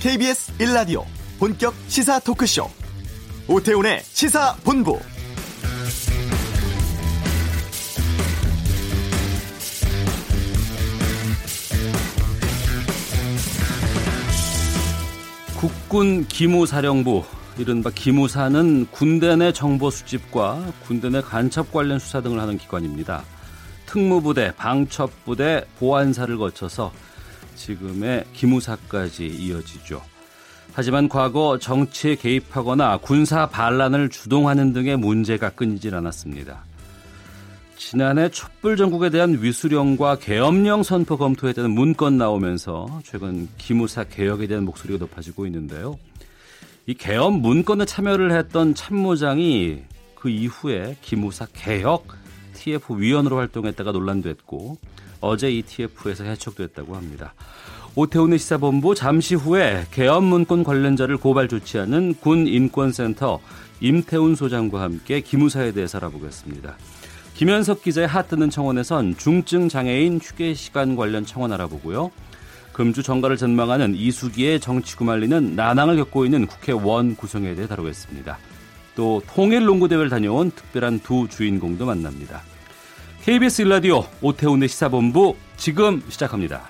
KBS 1라디오 본격 시사 토크쇼 오태훈의 시사본부 국군 기무사령부 이른바 기무사는 군대 내 정보 수집과 군대 내 간첩 관련 수사 등을 하는 기관입니다. 특무부대, 방첩부대, 보안사를 거쳐서 지금의 기무사까지 이어지죠. 하지만 과거 정치에 개입하거나 군사 반란을 주동하는 등의 문제가 끊이질 않았습니다. 지난해 촛불 전국에 대한 위수령과 계엄령 선포 대한 문건 나오면서 최근 기무사 개혁에 대한 목소리가 높아지고 있는데요. 이 개엄 문건에 참여를 했던 참모장이 그 이후에 기무사 개혁 TF 위원으로 활동했다가 논란됐고 어제 이 TF에서 해촉됐다고 합니다. 오태훈의 시사본부 잠시 후에 개엄 문건 관련자를 고발 조치하는 군 인권센터 임태훈 소장과 함께 기무사에 대해서 알아보겠습니다. 김현석 기자의 핫뜨는 청원에선 중증 장애인 휴게 시간 관련 청원 알아보고요. 금주 정가를 전망하는 이수기의 정치 구말리는 난항을 겪고 있는 국회원 구성에 대해 다루겠습니다. 또 통일 농구 대회를 다녀온 특별한 두 주인공도 만납니다. KBS 일라디오 오태훈의 시사본부 지금 시작합니다.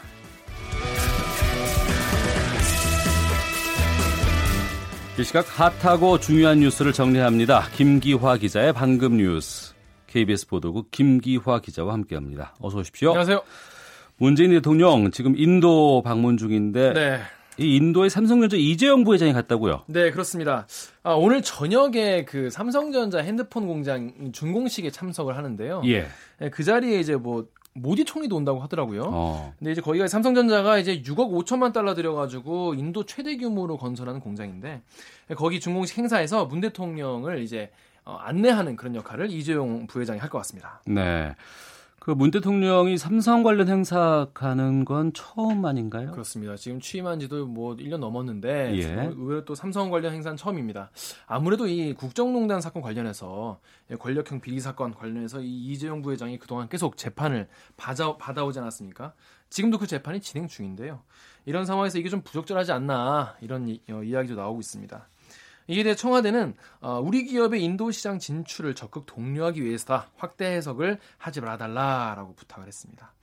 이 시각 핫하고 중요한 뉴스를 정리합니다. 김기화 기자의 방금 뉴스. KBS 보도국 김기화 기자와 함께합니다. 어서 오십시오. 안녕하세요. 문재인 대통령 지금 인도 방문 중인데 네. 이 인도의 삼성전자 이재용 부회장이 갔다고요? 네, 그렇습니다. 아, 오늘 저녁에 그 삼성전자 핸드폰 공장 준공식에 참석을 하는데요. 예. 네, 그 자리에 이제 뭐 모디 총리도 온다고 하더라고요. 어. 근데 이제 거기가 삼성전자가 이제 6억 5천만 달러 들여가지고 인도 최대 규모로 건설하는 공장인데 거기 준공식 행사에서 문 대통령을 이제 어, 안내하는 그런 역할을 이재용 부회장이 할 것 같습니다. 네. 그 문 대통령이 삼성 관련 행사 가는 건 처음 아닌가요? 그렇습니다. 지금 취임한 지도 뭐 1년 넘었는데 예. 의외로 또 삼성 관련 행사는 처음입니다. 아무래도 이 국정농단 사건 관련해서 권력형 비리 사건 관련해서 이 이재용 부회장이 그동안 계속 재판을 받아, 받아오지 않았습니까? 지금도 그 재판이 진행 중인데요. 이런 상황에서 이게 좀 부적절하지 않나 이런 이, 어, 이야기도 나오고 있습니다. 이에 대해 청와대는 어, 우리 기업의 인도 시장 진출을 적극 독려하기 위해서다 확대 해석을 하지 말아달라라고 부탁을 했습니다.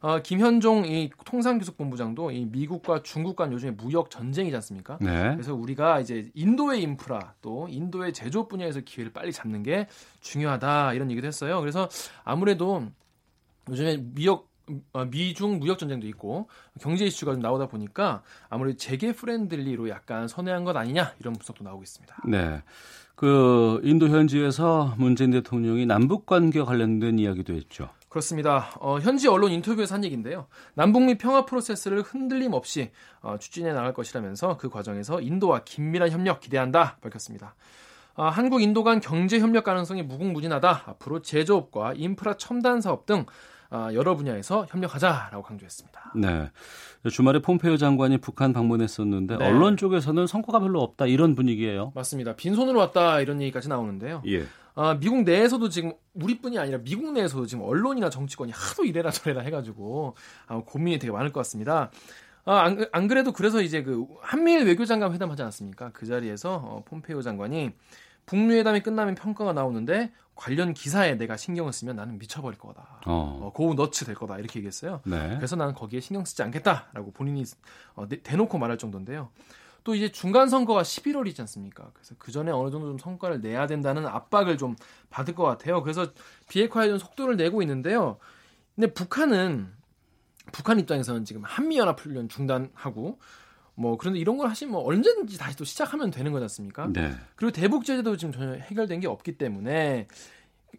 어, 김현종 이 통상교섭본부장도 이 미국과 중국 간 요즘에 무역 전쟁이지 않습니까? 네. 그래서 우리가 이제 인도의 인프라 또 인도의 제조업 분야에서 기회를 빨리 잡는 게 중요하다 이런 얘기도 했어요. 그래서 아무래도 요즘에 미역 어, 미중 무역 전쟁도 있고 경제 이슈가 좀 나오다 보니까 아무래도 재계 friendly로 약간 선회한 것 아니냐 이런 분석도 나오고 있습니다. 네. 그 인도 현지에서 문재인 대통령이 남북 관계 관련된 이야기도 했죠. 그렇습니다. 어, 현지 언론 인터뷰에서 한 얘기인데요. 남북미 평화 프로세스를 흔들림 없이 어, 추진해 나갈 것이라면서 그 과정에서 인도와 긴밀한 협력 기대한다 밝혔습니다. 아, 한국 인도 간 경제 협력 가능성이 무궁무진하다. 앞으로 제조업과 인프라 첨단 사업 등 아, 여러 분야에서 협력하자라고 강조했습니다. 네. 주말에 폼페이오 장관이 북한 방문했었는데 네. 언론 쪽에서는 성과가 별로 없다 이런 분위기예요. 맞습니다. 빈손으로 왔다 이런 얘기까지 나오는데요. 예. 아, 미국 내에서도 지금 우리뿐이 아니라 미국 내에서도 지금 언론이나 정치권이 하도 이래라 저래라 해가지고 아, 고민이 되게 많을 것 같습니다. 아, 안, 안, 그래도 그래서 이제 그 한미일 외교장관 회담 하지 않았습니까? 그 자리에서 어, 폼페이오 장관이 북미 회담이 끝나면 평가가 나오는데 관련 기사에 내가 신경을 쓰면 나는 미쳐버릴 거다. 어. 어 고우 너츠 될 거다. 이렇게 얘기했어요. 네. 그래서 나는 거기에 신경 쓰지 않겠다라고 본인이 어, 대놓고 말할 정도인데요. 또 이제 중간 선거가 11월이지 않습니까? 그래서 그 전에 어느 정도 좀 성과를 내야 된다는 압박을 좀 받을 것 같아요. 그래서 비핵화에 좀 속도를 내고 있는데요. 근데 북한은 북한 입장에서는 지금 한미 연합 훈련 중단하고 뭐 그런데 이런 걸 하시면 뭐 언제든지 다시 또 시작하면 되는 거지 않습니까? 네. 그리고 대북 제재도 지금 전혀 해결된 게 없기 때문에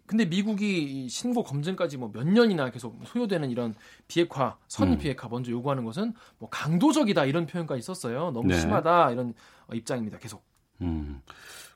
근데 미국이 신고 검증까지 뭐 몇 년이나 계속 소요되는 이런 비핵화, 선의 음. 비핵화 먼저 요구하는 것은 뭐 강도적이다 이런 표현까지 썼어요. 너무 네. 심하다 이런 입장입니다. 계속. 음.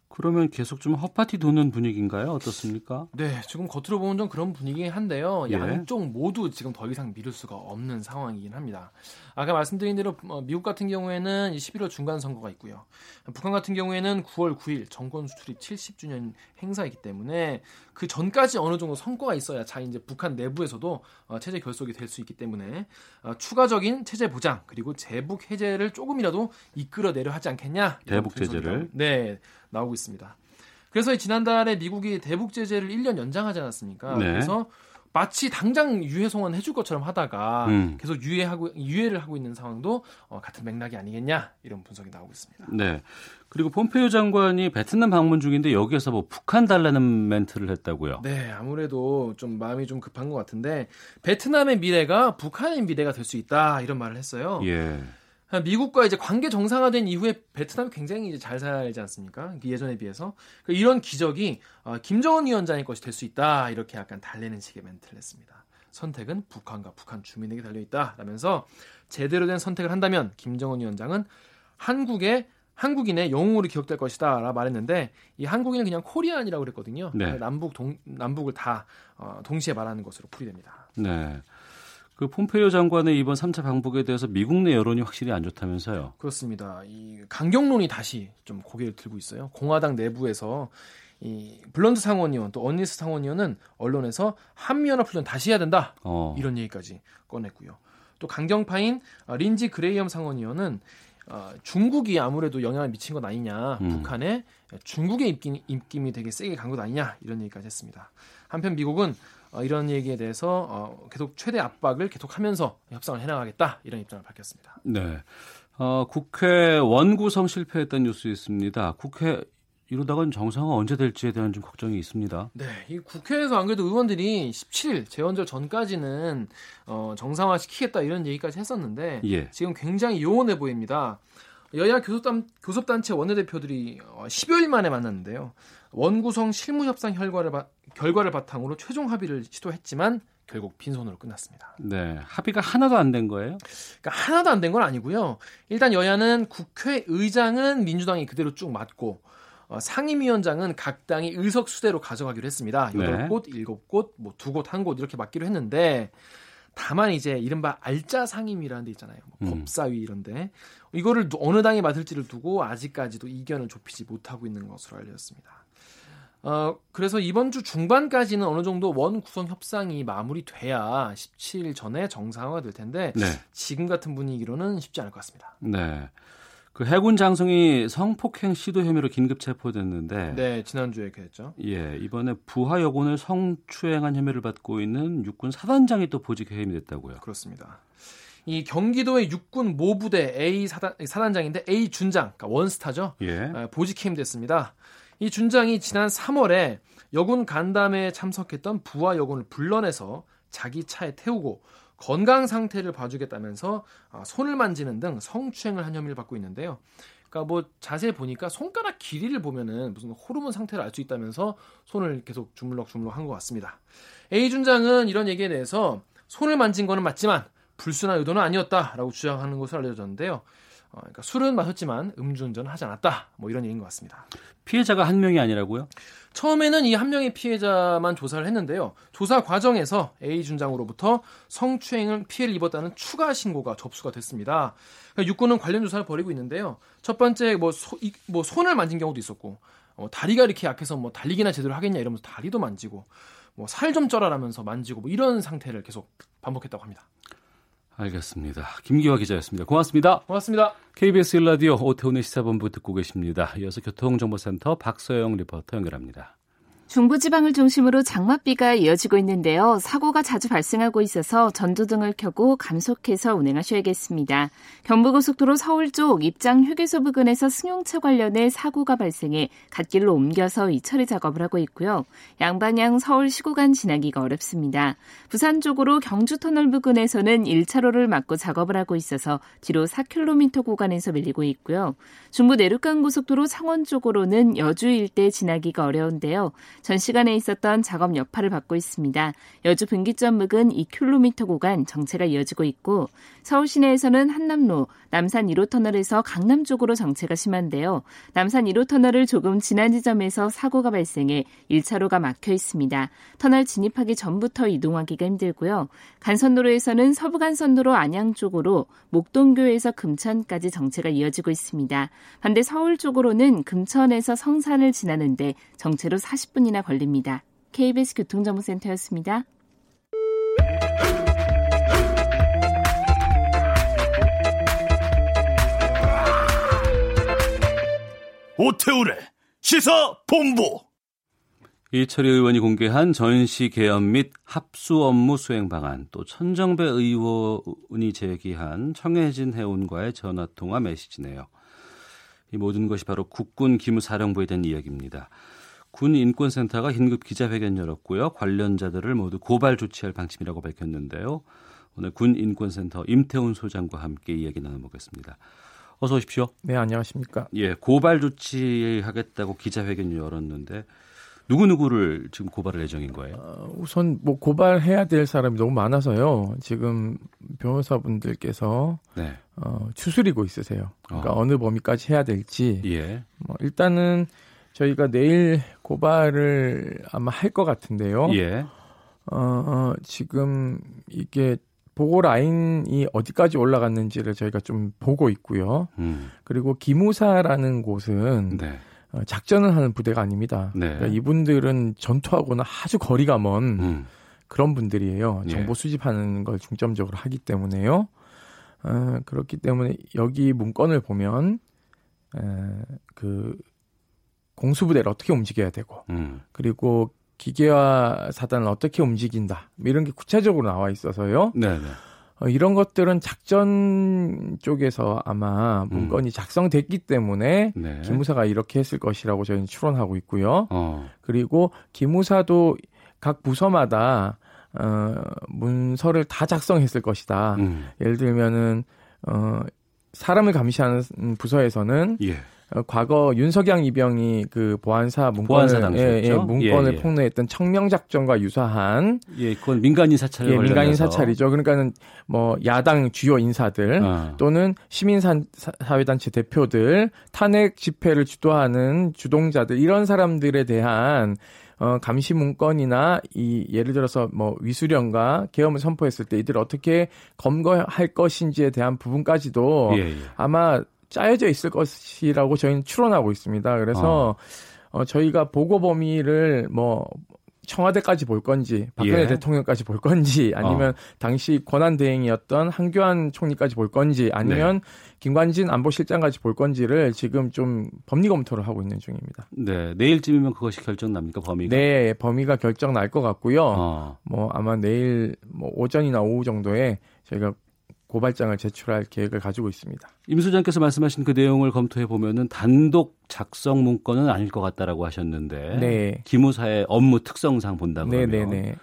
그러면 계속 좀 헛파티 도는 분위기인가요? 어떻습니까? 네, 지금 겉으로 보면 좀 그런 분위기긴 한데요. 예. 양쪽 모두 지금 더 이상 미룰 수가 없는 상황이긴 합니다. 아까 말씀드린 대로 어, 미국 같은 경우에는 11월 중간 선거가 있고요. 북한 같은 경우에는 9월 9일 정권 수출입 70주년 행사이기 때문에 그 전까지 어느 정도 성과가 있어야 자 이제 북한 내부에서도 어, 체제 결속이 될 수 있기 때문에 어, 추가적인 체제 보장 그리고 제북 해제를 조금이라도 이끌어내려 하지 않겠냐 대북 제재를 네 나오고 있습니다. 그래서 지난달에 미국이 대북 제재를 1년 연장하지 않았습니까? 네. 그래서 마치 당장 유해 송환 해줄 것처럼 하다가 음. 계속 유해하고 유해를 하고 있는 상황도 어, 같은 맥락이 아니겠냐 이런 분석이 나오고 있습니다. 네. 그리고 폼페이오 장관이 베트남 방문 중인데 여기에서 뭐 북한 달라는 멘트를 했다고요. 네, 아무래도 좀 마음이 좀 급한 것 같은데 베트남의 미래가 북한의 미래가 될 수 있다 이런 말을 했어요. 예. 미국과 이제 관계 정상화된 이후에 베트남이 굉장히 이제 잘 살지 않습니까? 예전에 비해서 그 이런 기적이 어, 김정은 위원장의 것이 될 수 있다 이렇게 약간 달래는 식의 멘트를 했습니다. 선택은 북한과 북한 주민에게 달려 있다라면서 제대로 된 선택을 한다면 김정은 위원장은 한국의 한국인의 영웅으로 기억될 것이다라 말했는데 이 한국인은 그냥 코리안이라고 그랬거든요. 네. 남북 동 남북을 다 어, 동시에 말하는 것으로 풀이됩니다. 네. 그 폼페이오 장관의 이번 3차 방북에 대해서 미국 내 여론이 확실히 안 좋다면서요? 그렇습니다. 이 강경론이 다시 좀 고개를 들고 있어요. 공화당 내부에서 이 블런드 상원의원 또 언스트 상원의원은 언론에서 한미연합훈련 다시 해야 된다 어. 이런 얘기까지 꺼냈고요. 또 강경파인 린지 그레이엄 상원의원은 어, 중국이 아무래도 영향을 미친 것 아니냐 음. 북한에 중국의 입김, 입김이 되게 세게 간 것 아니냐 이런 얘기까지 했습니다. 한편 미국은 어, 이런 얘기에 대해서 어, 계속 최대 압박을 계속하면서 협상을 해나가겠다 이런 입장을 밝혔습니다. 네. 어, 국회 원구성 실패했던 뉴스 있습니다. 국회 이러다간 정상화 언제 될지에 대한 좀 걱정이 있습니다. 네, 이 국회에서 안 그래도 의원들이 17일 재원절 전까지는 어, 정상화 시키겠다 이런 얘기까지 했었는데 예. 지금 굉장히 요원해 보입니다. 여야 교섭단, 교섭단체 원내대표들이 10여일 어, 만에 만났는데요. 원구성 실무협상 결과를, 바, 결과를 바탕으로 최종 합의를 시도했지만 결국 빈손으로 끝났습니다. 네, 합의가 하나도 안 된 거예요? 그러니까 하나도 안 된 건 아니고요. 일단 여야는 국회의장은 민주당이 그대로 쭉 맡고 어, 상임위원장은 각 당이 의석 수대로 가져가기로 했습니다. 8곳, 네. 7곳, 뭐 2곳, 1곳 이렇게 맡기로 했는데 다만 이제 이른바 알짜 상임이라는 데 있잖아요. 뭐 음. 법사위 이런데 이거를 어느 당이 맡을지를 두고 아직까지도 이견을 좁히지 못하고 있는 것으로 알려졌습니다. 어, 그래서 이번 주 중반까지는 어느 정도 원 구성 협상이 마무리돼야 17일 전에 정상화가 될 텐데 네. 지금 같은 분위기로는 쉽지 않을 것 같습니다. 네. 그 해군 장성이 성폭행 시도 혐의로 긴급 체포됐는데 네 지난주에 그랬죠. 예 이번에 부하 여군을 성추행한 혐의를 받고 있는 육군 사단장이 또 보직 해임이 됐다고요. 그렇습니다. 이 경기도의 육군 모부대 A 사단, 사단장인데 A 준장, 그러니까 원스타죠. 예. 아, 보직 해임됐습니다. 이 준장이 지난 3월에 여군 간담회에 참석했던 부하 여군을 불러내서 자기 차에 태우고 건강 상태를 봐주겠다면서 아, 손을 만지는 등 성추행을 한 혐의를 받고 있는데요. 그러니까 뭐 자세히 보니까 손가락 길이를 보면은 무슨 호르몬 상태를 알 수 있다면서 손을 계속 주물럭 주물럭 한 것 같습니다. A 준장은 이런 얘기에 대해서 손을 만진 거는 맞지만 불순한 의도는 아니었다라고 주장하는 것으로 알려졌는데요. 어, 그러니까 술은 마셨지만 음주운전은 하지 않았다. 뭐 이런 얘기인 것 같습니다. 피해자가 한 명이 아니라고요? 처음에는 이 한 명의 피해자만 조사를 했는데요. 조사 과정에서 A 준장으로부터 성추행을 피해를 입었다는 추가 신고가 접수가 됐습니다. 그러니까 육군은 관련 조사를 벌이고 있는데요. 첫 번째 뭐, 소, 이, 뭐 손을 만진 경우도 있었고 어, 다리가 이렇게 약해서 뭐 달리기나 제대로 하겠냐 이러면서 다리도 만지고 뭐 살 좀 쪄라라면서 만지고 뭐 이런 상태를 계속 반복했다고 합니다. 알겠습니다. 김기화 기자였습니다. 고맙습니다. 고맙습니다. KBS 일라디오 오태훈의 시사본부 듣고 계십니다. 이어서 교통정보센터 박서영 리포터 연결합니다. 중부지방을 중심으로 장맛비가 이어지고 있는데요. 사고가 자주 발생하고 있어서 전조등을 켜고 감속해서 운행하셔야겠습니다. 경부고속도로 서울 쪽 입장 휴게소 부근에서 승용차 관련해 사고가 발생해 갓길로 옮겨서 이 처리 작업을 하고 있고요. 양방향 서울 시구간 지나기가 어렵습니다. 부산 쪽으로 경주 터널 부근에서는 1차로를 막고 작업을 하고 있어서 뒤로 4km 구간에서 밀리고 있고요. 중부 내륙간 고속도로 창원 쪽으로는 여주 일대 지나기가 어려운데요. 전 시간에 있었던 작업 여파를 받고 있습니다. 여주 분기점 묵은 2km 구간 정체가 이어지고 있고 서울 시내에서는 한남로 남산 1호 터널에서 강남 쪽으로 정체가 심한데요. 남산 1호 터널을 조금 지난 지점에서 사고가 발생해 1차로가 막혀 있습니다. 터널 진입하기 전부터 이동하기가 힘들고요. 간선도로에서는 서부간선도로 안양 쪽으로 목동교에서 금천까지 정체가 이어지고 있습니다. 반대 서울 쪽으로는 금천에서 성산을 지나는데 정체로 40분이나 걸립니다. KBS 교통정보센터였습니다. 오태우래 시사 본부. 이철희 의원이 공개한 전시 개헌 및 합수 업무 수행 방안, 또 천정배 의원이 제기한 청해진 해운과의 전화 통화 메시지네요. 이 모든 것이 바로 국군 기무사령부에 대한 이야기입니다. 군 인권센터가 긴급 기자회견 열었고요. 관련자들을 모두 고발 조치할 방침이라고 밝혔는데요. 오늘 군 인권센터 임태훈 소장과 함께 이야기 나눠보겠습니다. 어서 오십시오. 네, 안녕하십니까. 예, 고발 조치하겠다고 기자회견 열었는데 누구 누구를 지금 고발할 예정인 거예요? 어, 우선 뭐 고발해야 될 사람이 너무 많아서요. 지금 변호사분들께서 네. 어, 추스리고 있으세요. 그러니까 어. 느 범위까지 해야 될지. 예. 뭐 일단은 저희가 내일 고발을 아마 할 것 같은데요. 예. 어, 어, 지금 이게 보고 라인이 어디까지 올라갔는지를 저희가 좀 보고 있고요. 음. 그리고 기무사라는 곳은 네. 어, 작전을 하는 부대가 아닙니다. 네. 그러니까 이분들은 전투하고는 아주 거리가 먼 음. 그런 분들이에요. 예. 정보 수집하는 걸 중점적으로 하기 때문에요. 어, 그렇기 때문에 여기 문건을 보면 에, 그 공수부대를 어떻게 움직여야 되고 음. 그리고 기계화 사단을 어떻게 움직인다 뭐 이런 게 구체적으로 나와 있어서요. 네네. 어, 이런 것들은 작전 쪽에서 아마 문건이 음. 작성됐기 때문에 네. 기무사가 이렇게 했을 것이라고 저희는 추론하고 있고요. 어. 그리고 기무사도 각 부서마다 어, 문서를 다 작성했을 것이다. 음. 예를 들면은 어, 사람을 감시하는 부서에서는 예. 어, 과거 윤석양 이병이 그 보안사 문건을 예, 예, 문건을 예, 예. 폭로했던 청명 작전과 유사한 예, 그건 민간인 사찰 예, 민간인 사찰이죠. 그러니까는 뭐 야당 주요 인사들 어. 또는 시민 사회 단체 대표들 탄핵 집회를 주도하는 주동자들 이런 사람들에 대한 어, 감시 문건이나 이 예를 들어서 뭐 위수령과 계엄을 선포했을 때 이들 어떻게 검거할 것인지에 대한 부분까지도 예, 예. 아마 짜여져 있을 것이라고 저희는 추론하고 있습니다. 그래서 어. 어 저희가 보고 범위를 뭐 청와대까지 볼 건지 박근혜 예. 대통령까지 볼 건지 아니면 어. 당시 권한 대행이었던 한교안 총리까지 볼 건지 아니면 네. 김관진 안보실장까지 볼 건지를 지금 좀 법리 검토를 하고 있는 중입니다. 네, 내일쯤이면 그것이 결정 납니까 범위가? 네, 범위가 결정 날 것 같고요. 어. 뭐 아마 내일 뭐 오전이나 오후 정도에 저희가 고발장을 제출할 계획을 가지고 있습니다. 임 소장께서 말씀하신 그 내용을 검토해 보면은 단독 작성 문건은 아닐 것 같다라고 하셨는데 네. 기무사의 업무 특성상 본다 그러면 네, 네, 네.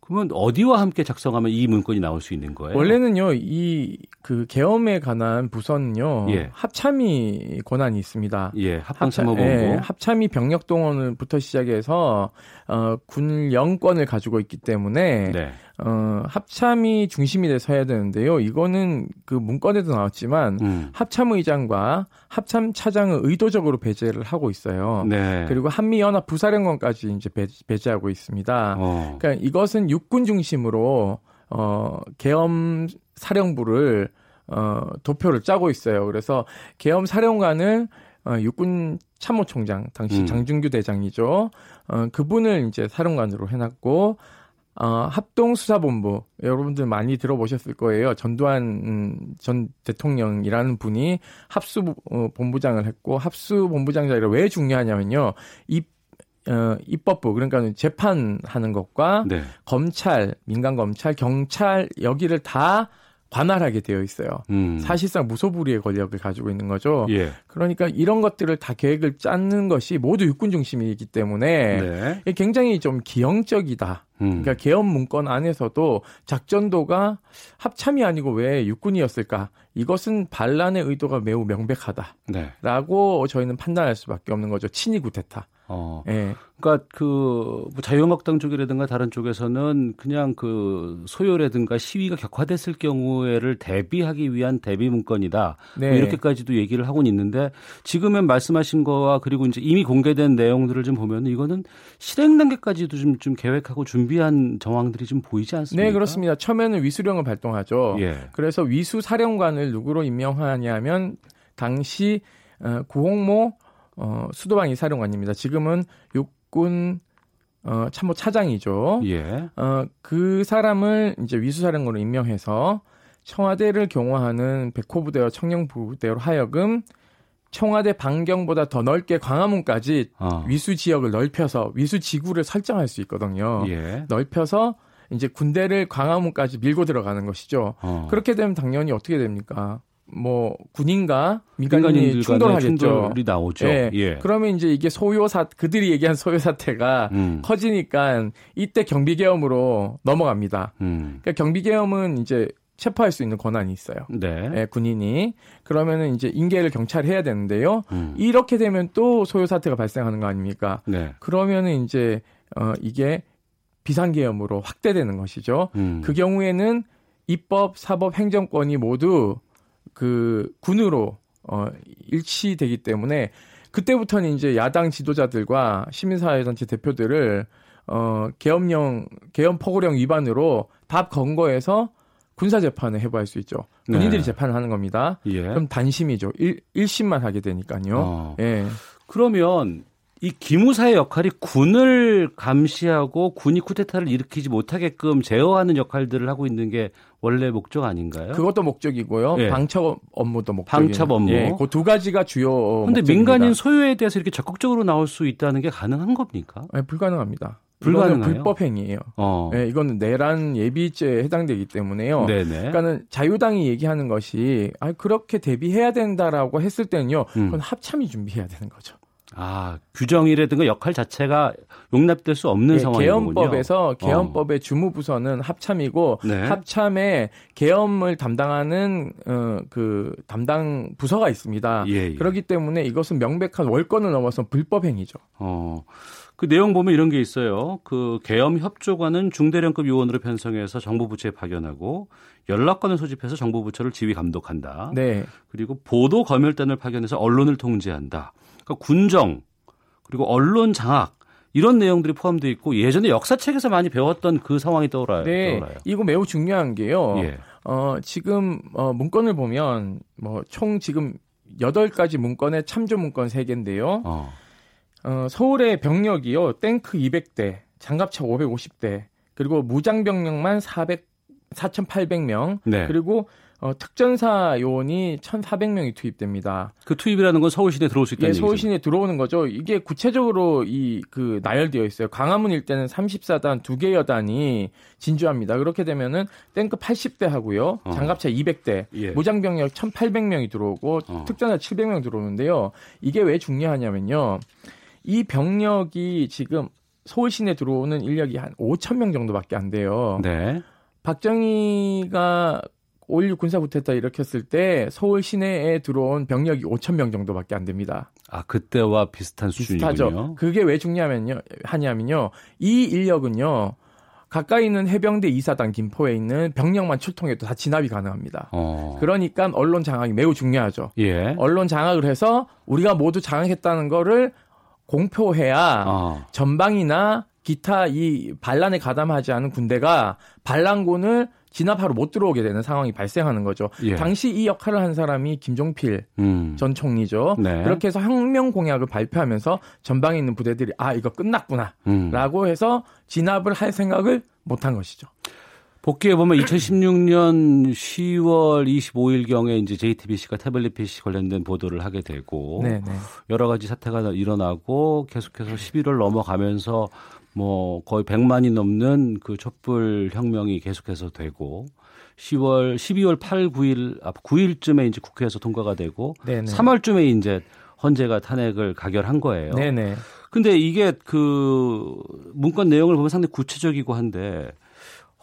그러면 어디와 함께 작성하면 이 문건이 나올 수 있는 거예요? 원래는요, 이 그 계엄에 관한 부서는요, 예. 합참이 권한이 있습니다. 예, 합참본부. 예, 합참이 병력 동원부터 시작해서 어, 군 영권을 가지고 있기 때문에 네. 어, 합참이 중심이 돼서 해야 되는데요. 이거는 그 문건에도 나왔지만 음. 합참의장과 합참 차장을 의도적으로 배제를 하고 있어요. 네. 그리고 한미연합 부사령관까지 이제 배, 배제 하고 있습니다. 어. 그러니까 이것은 육군 중심으로 어, 계엄 사령부를 어, 도표를 짜고 있어요. 그래서 계엄 사령관을 어, 육군 참모총장 당시 음. 장준규 대장이죠. 어, 그분을 이제 사령관으로 해놨고 어, 합동수사본부 여러분들 많이 들어보셨을 거예요. 전두환 음, 전 대통령이라는 분이 합수본부장을 했고 합수본부장 자리가 왜 중요하냐면요. 이 어, 입법부 그러니까 재판하는 것과 네. 검찰, 민간 검찰, 경찰 여기를 다 관할하게 되어 있어요. 음. 사실상 무소불위의 권력을 가지고 있는 거죠. 예. 그러니까 이런 것들을 다 계획을 짜는 것이 모두 육군 중심이기 때문에 네. 굉장히 좀 기형적이다. 음. 그러니까 계엄 문건 안에서도 작전도가 합참이 아니고 왜 육군이었을까? 이것은 반란의 의도가 매우 명백하다라고 네. 저희는 판단할 수밖에 없는 거죠. 친위 구테타. 어. 예. 그러니까 그뭐 자유한국당 쪽이라든가 다른 쪽에서는 그냥 그 소요라든가 시위가 격화됐을 경우에를 대비하기 위한 대비 문건이다. 뭐 네. 뭐 이렇게까지도 얘기를 하고는 있는데 지금은 말씀하신 거와 그리고 이제 이미 공개된 내용들을 좀 보면 이거는 실행 단계까지도 좀, 좀 계획하고 준비한 정황들이 좀 보이지 않습니까? 네, 그렇습니다. 처음에는 위수령을 발동하죠. 예. 그래서 위수 사령관을 누구로 임명하냐면 당시 어, 구홍모 어, 수도방 이사령관입니다. 지금은 육군 어, 참모 차장이죠. 예. 어, 그 사람을 이제 위수사령관으로 임명해서 청와대를 경호하는 백호부대와 청령부대로 하여금 청와대 반경보다 더 넓게 광화문까지 어. 위수 지역을 넓혀서 위수 지구를 설정할 수 있거든요. 예. 넓혀서 이제 군대를 광화문까지 밀고 들어가는 것이죠. 어. 그렇게 되면 당연히 어떻게 됩니까? 뭐 군인과 민간인이 충돌하겠죠. 충돌이 나오죠. 예. 예. 그러면 이제 이게 소요사 그들이 얘기한 소요 사태가 음. 커지니까 이때 경비 계엄으로 넘어갑니다. 음. 그러니까 경비 계엄은 이제 체포할 수 있는 권한이 있어요. 네. 예, 군인이 그러면은 이제 인계를 경찰이 해야 되는데요. 음. 이렇게 되면 또 소요 사태가 발생하는 거 아닙니까? 네. 그러면은 이제 어 이게 비상계엄으로 확대되는 것이죠. 음. 그 경우에는 입법, 사법, 행정권이 모두 그 군으로 어 일치되기 때문에 그때부터는 이제 야당 지도자들과 시민사회단체 대표들을 어 계엄령 계엄 포고령 위반으로 밥 건거해서 군사 재판을 해부할 수 있죠. 군인들이 네. 재판을 하는 겁니다. 예. 그럼 단심이죠. 1, 1심만 하게 되니까요. 어. 예. 그러면 이 기무사의 역할이 군을 감시하고 군이 쿠데타를 일으키지 못하게끔 제어하는 역할들을 하고 있는 게 원래 목적 아닌가요? 그것도 목적이고요. 예. 방첩 업무도 목적. 방첩 업무. 예, 그두 가지가 주요. 그런데 민간인 소유에 대해서 이렇게 적극적으로 나올 수 있다는 게 가능한 겁니까? 네, 불가능합니다. 불가능해요. 불법 행위예요. 어. 네, 이거는 내란 예비죄에 해당되기 때문에요. 네네. 그러니까는 자유당이 얘기하는 것이 아 그렇게 대비해야 된다라고 했을 때는요. 음. 그건 합참이 준비해야 되는 거죠. 아, 규정이라든가 역할 자체가 용납될 수 없는 네, 상황이군요. 계엄법에서 어. 계엄법의 어. 주무부서는 합참이고 네. 합참에 계엄을 담당하는 어, 그 담당 부서가 있습니다. 예, 예. 그렇기 때문에 이것은 명백한 월권을 넘어서 불법 행위죠. 어. 그 내용 보면 이런 게 있어요. 그 계엄 협조관은 중대령급 요원으로 편성해서 정부 부처에 파견하고 연락관을 소집해서 정부 부처를 지휘 감독한다. 네. 그리고 보도 검열단을 파견해서 언론을 통제한다. 그러니까 군정 그리고 언론 장악 이런 내용들이 포함되어 있고 예전에 역사책에서 많이 배웠던 그 상황이 떠올라요. 네, 떠올라요. 이거 매우 중요한 게요. 예. 어, 지금 어, 문건을 보면 뭐 총 지금 8가지 문건에 참조 문건 3개인데요. 어. 어, 서울의 병력이요. 탱크 200대, 장갑차 550대, 그리고 무장 병력만 400 4,800명. 네. 그리고 어, 특전사 요원이 1,400명이 투입됩니다. 그 투입이라는 건 서울 시내에 들어올 수 있다는 예, 서울 시내에 들어오는 거죠. 이게 구체적으로 이 그 나열되어 있어요. 강화문 일대는 34단 두 개 여단이 진주합니다. 그렇게 되면은 탱크 80대 하고요. 어. 장갑차 200대, 예. 무장병력 1,800명이 들어오고 어. 특전사 700명 들어오는데요. 이게 왜 중요하냐면요. 이 병력이 지금 서울 시내 들어오는 인력이 한 5천 명 정도밖에 안 돼요. 네. 박정희가 5.16 군사구태타 일으켰을 때 서울 시내에 들어온 병력이 5천 명 정도밖에 안 됩니다. 아 그때와 비슷한 수준이군요. 비슷하죠. 그게 왜 중요하면요, 하냐면요, 이 인력은요 가까이 있는 해병대 이사단 김포에 있는 병력만 출통해도 다 진압이 가능합니다. 어. 그러니까 언론 장악이 매우 중요하죠. 예. 언론 장악을 해서 우리가 모두 장악했다는 거를 공표해야 어. 전방이나 기타 이 반란에 가담하지 않은 군대가 반란군을 진압하러 못 들어오게 되는 상황이 발생하는 거죠. 예. 당시 이 역할을 한 사람이 김종필 음. 전 총리죠. 네. 그렇게 해서 혁명 공약을 발표하면서 전방에 있는 부대들이 아 이거 끝났구나라고 음. 해서 진압을 할 생각을 못 한 것이죠. 복귀해 보면 2016년 10월 25일 경에 이제 JTBC가 태블릿 PC 관련된 보도를 하게 되고 네네. 네. 여러 가지 사태가 일어나고 계속해서 11월 넘어가면서 뭐 거의 100만이 넘는 그 촛불 혁명이 계속해서 되고 10월 12월 8, 9일 아 9일쯤에 이제 국회에서 통과가 되고 네네. 3월쯤에 이제 헌재가 탄핵을 가결한 거예요. 네네. 근데 이게 그 문건 내용을 보면 상당히 구체적이고 한데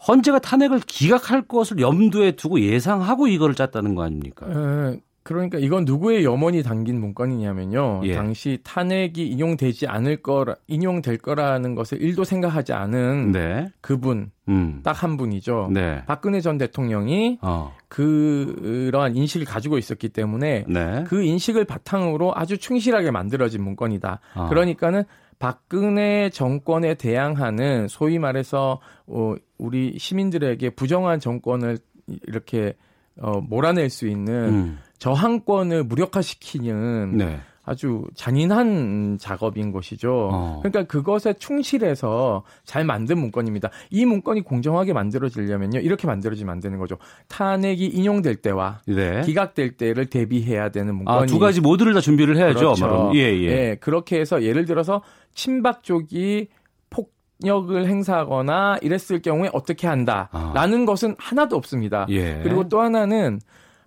헌재가 탄핵을 기각할 것을 염두에 두고 예상하고 이거를 짰다는 거 아닙니까? 어, 그러니까 이건 누구의 염원이 담긴 문건이냐면요. 예. 당시 탄핵이 인용되지 않을 거라 인용될 거라는 것을 일도 생각하지 않은 네. 그분 음. 딱한 분이죠. 네. 박근혜 전 대통령이 어. 그러한 인식을 가지고 있었기 때문에 네. 그 인식을 바탕으로 아주 충실하게 만들어진 문건이다. 어. 그러니까는 박근혜 정권에 대항하는 소위 말해서 어, 우리 시민들에게 부정한 정권을 이렇게 어, 몰아낼 수 있는 음. 저항권을 무력화시키는 네. 아주 잔인한 작업인 것이죠. 어. 그러니까 그것에 충실해서 잘 만든 문건입니다. 이 문건이 공정하게 만들어지려면요. 이렇게 만들어지면 안 되는 거죠. 탄핵이 인용될 때와 네. 기각될 때를 대비해야 되는 문건이 아, 두 가지 모두를 다 준비를 해야죠. 그렇죠. 예, 예. 예, 그렇게 해서 예를 들어서 친박 쪽이 폭력을 행사하거나 이랬을 경우에 어떻게 한다라는 아. 것은 하나도 없습니다. 예. 그리고 또 하나는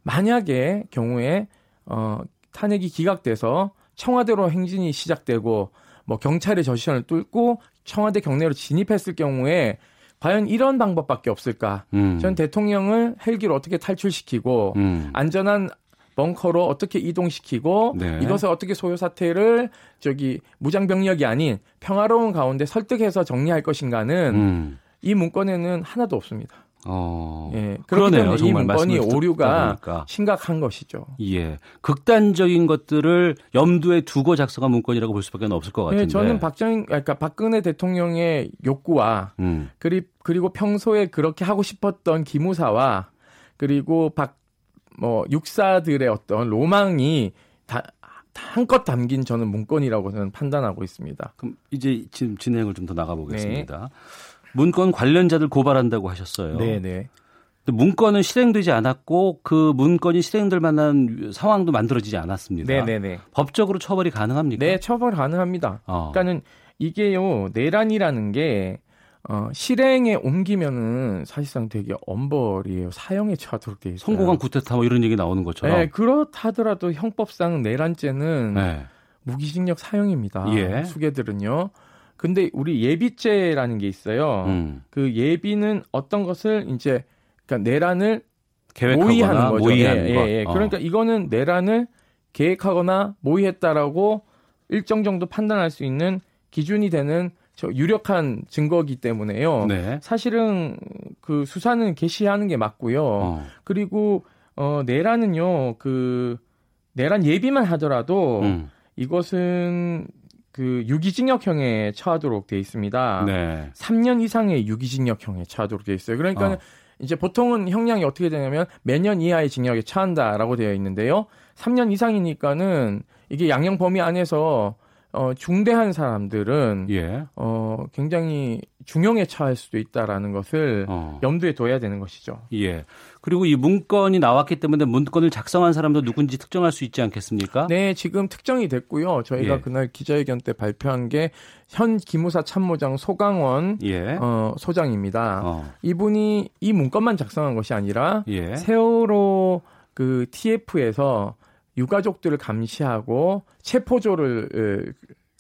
만약에 경우에 어 탄핵이 기각돼서 청와대로 행진이 시작되고 뭐 경찰의 저시선을 뚫고 청와대 경내로 진입했을 경우에 과연 이런 방법밖에 없을까? 음. 전 대통령을 헬기로 어떻게 탈출시키고 음. 안전한 벙커로 어떻게 이동시키고 네. 이것을 어떻게 소요 사태를 저기 무장 병력이 아닌 평화로운 가운데 설득해서 정리할 것인가는 음. 이 문건에는 하나도 없습니다. 어. 예. 그러네요. 이 문건이 오류가 심각한 것이죠. 예. 극단적인 것들을 염두에 두고 작성한 문건이라고 볼 수밖에 없을 것 예, 같은데. 예, 저는 박정 그러니까 박근혜 대통령의 욕구와 음. 그리, 그리고 평소에 그렇게 하고 싶었던 기무사와 그리고 박 뭐 육사들의 어떤 로망이 다 한껏 담긴 저는 문건이라고 저는 판단하고 있습니다. 그럼 이제 지금 진행을 좀 더 나가보겠습니다. 네. 문건 관련자들 고발한다고 하셨어요. 네네. 문건은 실행되지 않았고 그 문건이 실행될 만한 상황도 만들어지지 않았습니다. 네네네. 법적으로 처벌이 가능합니까? 네, 처벌 가능합니다. 어. 그러니까는 이게요 내란이라는 게 어, 실행에 옮기면은 사실상 되게 엄벌이에요. 사형에 처하도록 돼 있어요. 성공한 구태타 뭐 이런 얘기 나오는 것처럼. 네, 그렇다더라도 형법상 내란죄는 네. 무기징역 사형입니다. 예. 수개들은요. 근데 우리 예비죄라는 게 있어요. 음. 그 예비는 어떤 것을 이제 그러니까 내란을 모의하는 거죠. 모의하는 예, 예, 예. 어. 그러니까 이거는 내란을 계획하거나 모의했다라고 일정 정도 판단할 수 있는 기준이 되는 저 유력한 증거기 때문에요. 네. 사실은 그 수사는 개시하는 게 맞고요. 어. 그리고 어 내란은요. 그 내란 예비만 하더라도 음. 이것은 그 유기징역형에 처하도록 돼 있습니다. 네. 3년 이상의 유기징역형에 처하도록 돼 있어요. 그러니까 어. 이제 보통은 형량이 어떻게 되냐면 매년 이하의 징역에 처한다라고 되어 있는데요. 3년 이상이니까는 이게 양형 범위 안에서 어, 중대한 사람들은 예. 어, 굉장히 중형에 처할 수도 있다라는 것을 어. 염두에 둬야 되는 것이죠. 예. 그리고 이 문건이 나왔기 때문에 문건을 작성한 사람도 누군지 특정할 수 있지 않겠습니까? 네, 지금 특정이 됐고요. 저희가 예. 그날 기자회견 때 발표한 게 현 기무사 참모장 소강원 예. 어, 소장입니다. 어. 이분이 이 문건만 작성한 것이 아니라 예. 세월호 그 TF에서 유가족들을 감시하고 체포조를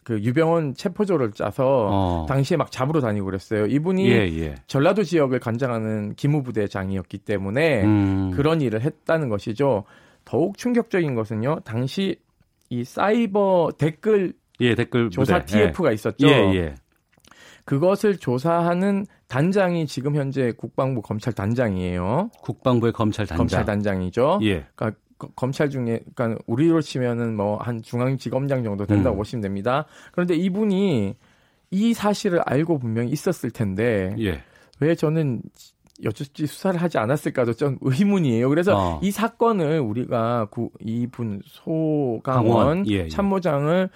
그 유병원 체포조를 짜서 어. 당시에 막 잡으러 다니고 그랬어요. 이분이 예, 예. 전라도 지역을 관장하는 기무부대장이었기 때문에 음. 그런 일을 했다는 것이죠. 더욱 충격적인 것은요. 당시 이 사이버 댓글 예, 댓글 조사 부대. TF가 예. 있었죠. 예, 예. 그것을 조사하는 단장이 지금 현재 국방부 검찰 단장이에요. 국방부의 검찰 단장. 검찰 단장이죠. 예. 그러니까 검찰 중에 그러니까 우리로 치면은 뭐 한 중앙지검장 정도 된다고 음. 보시면 됩니다. 그런데 이분이 이 사실을 알고 분명히 있었을 텐데 예. 왜 저는 여쭙지 수사를 하지 않았을까도 좀 의문이에요. 그래서 어. 이 사건을 우리가 구, 이분 소강원 예, 예. 참모장을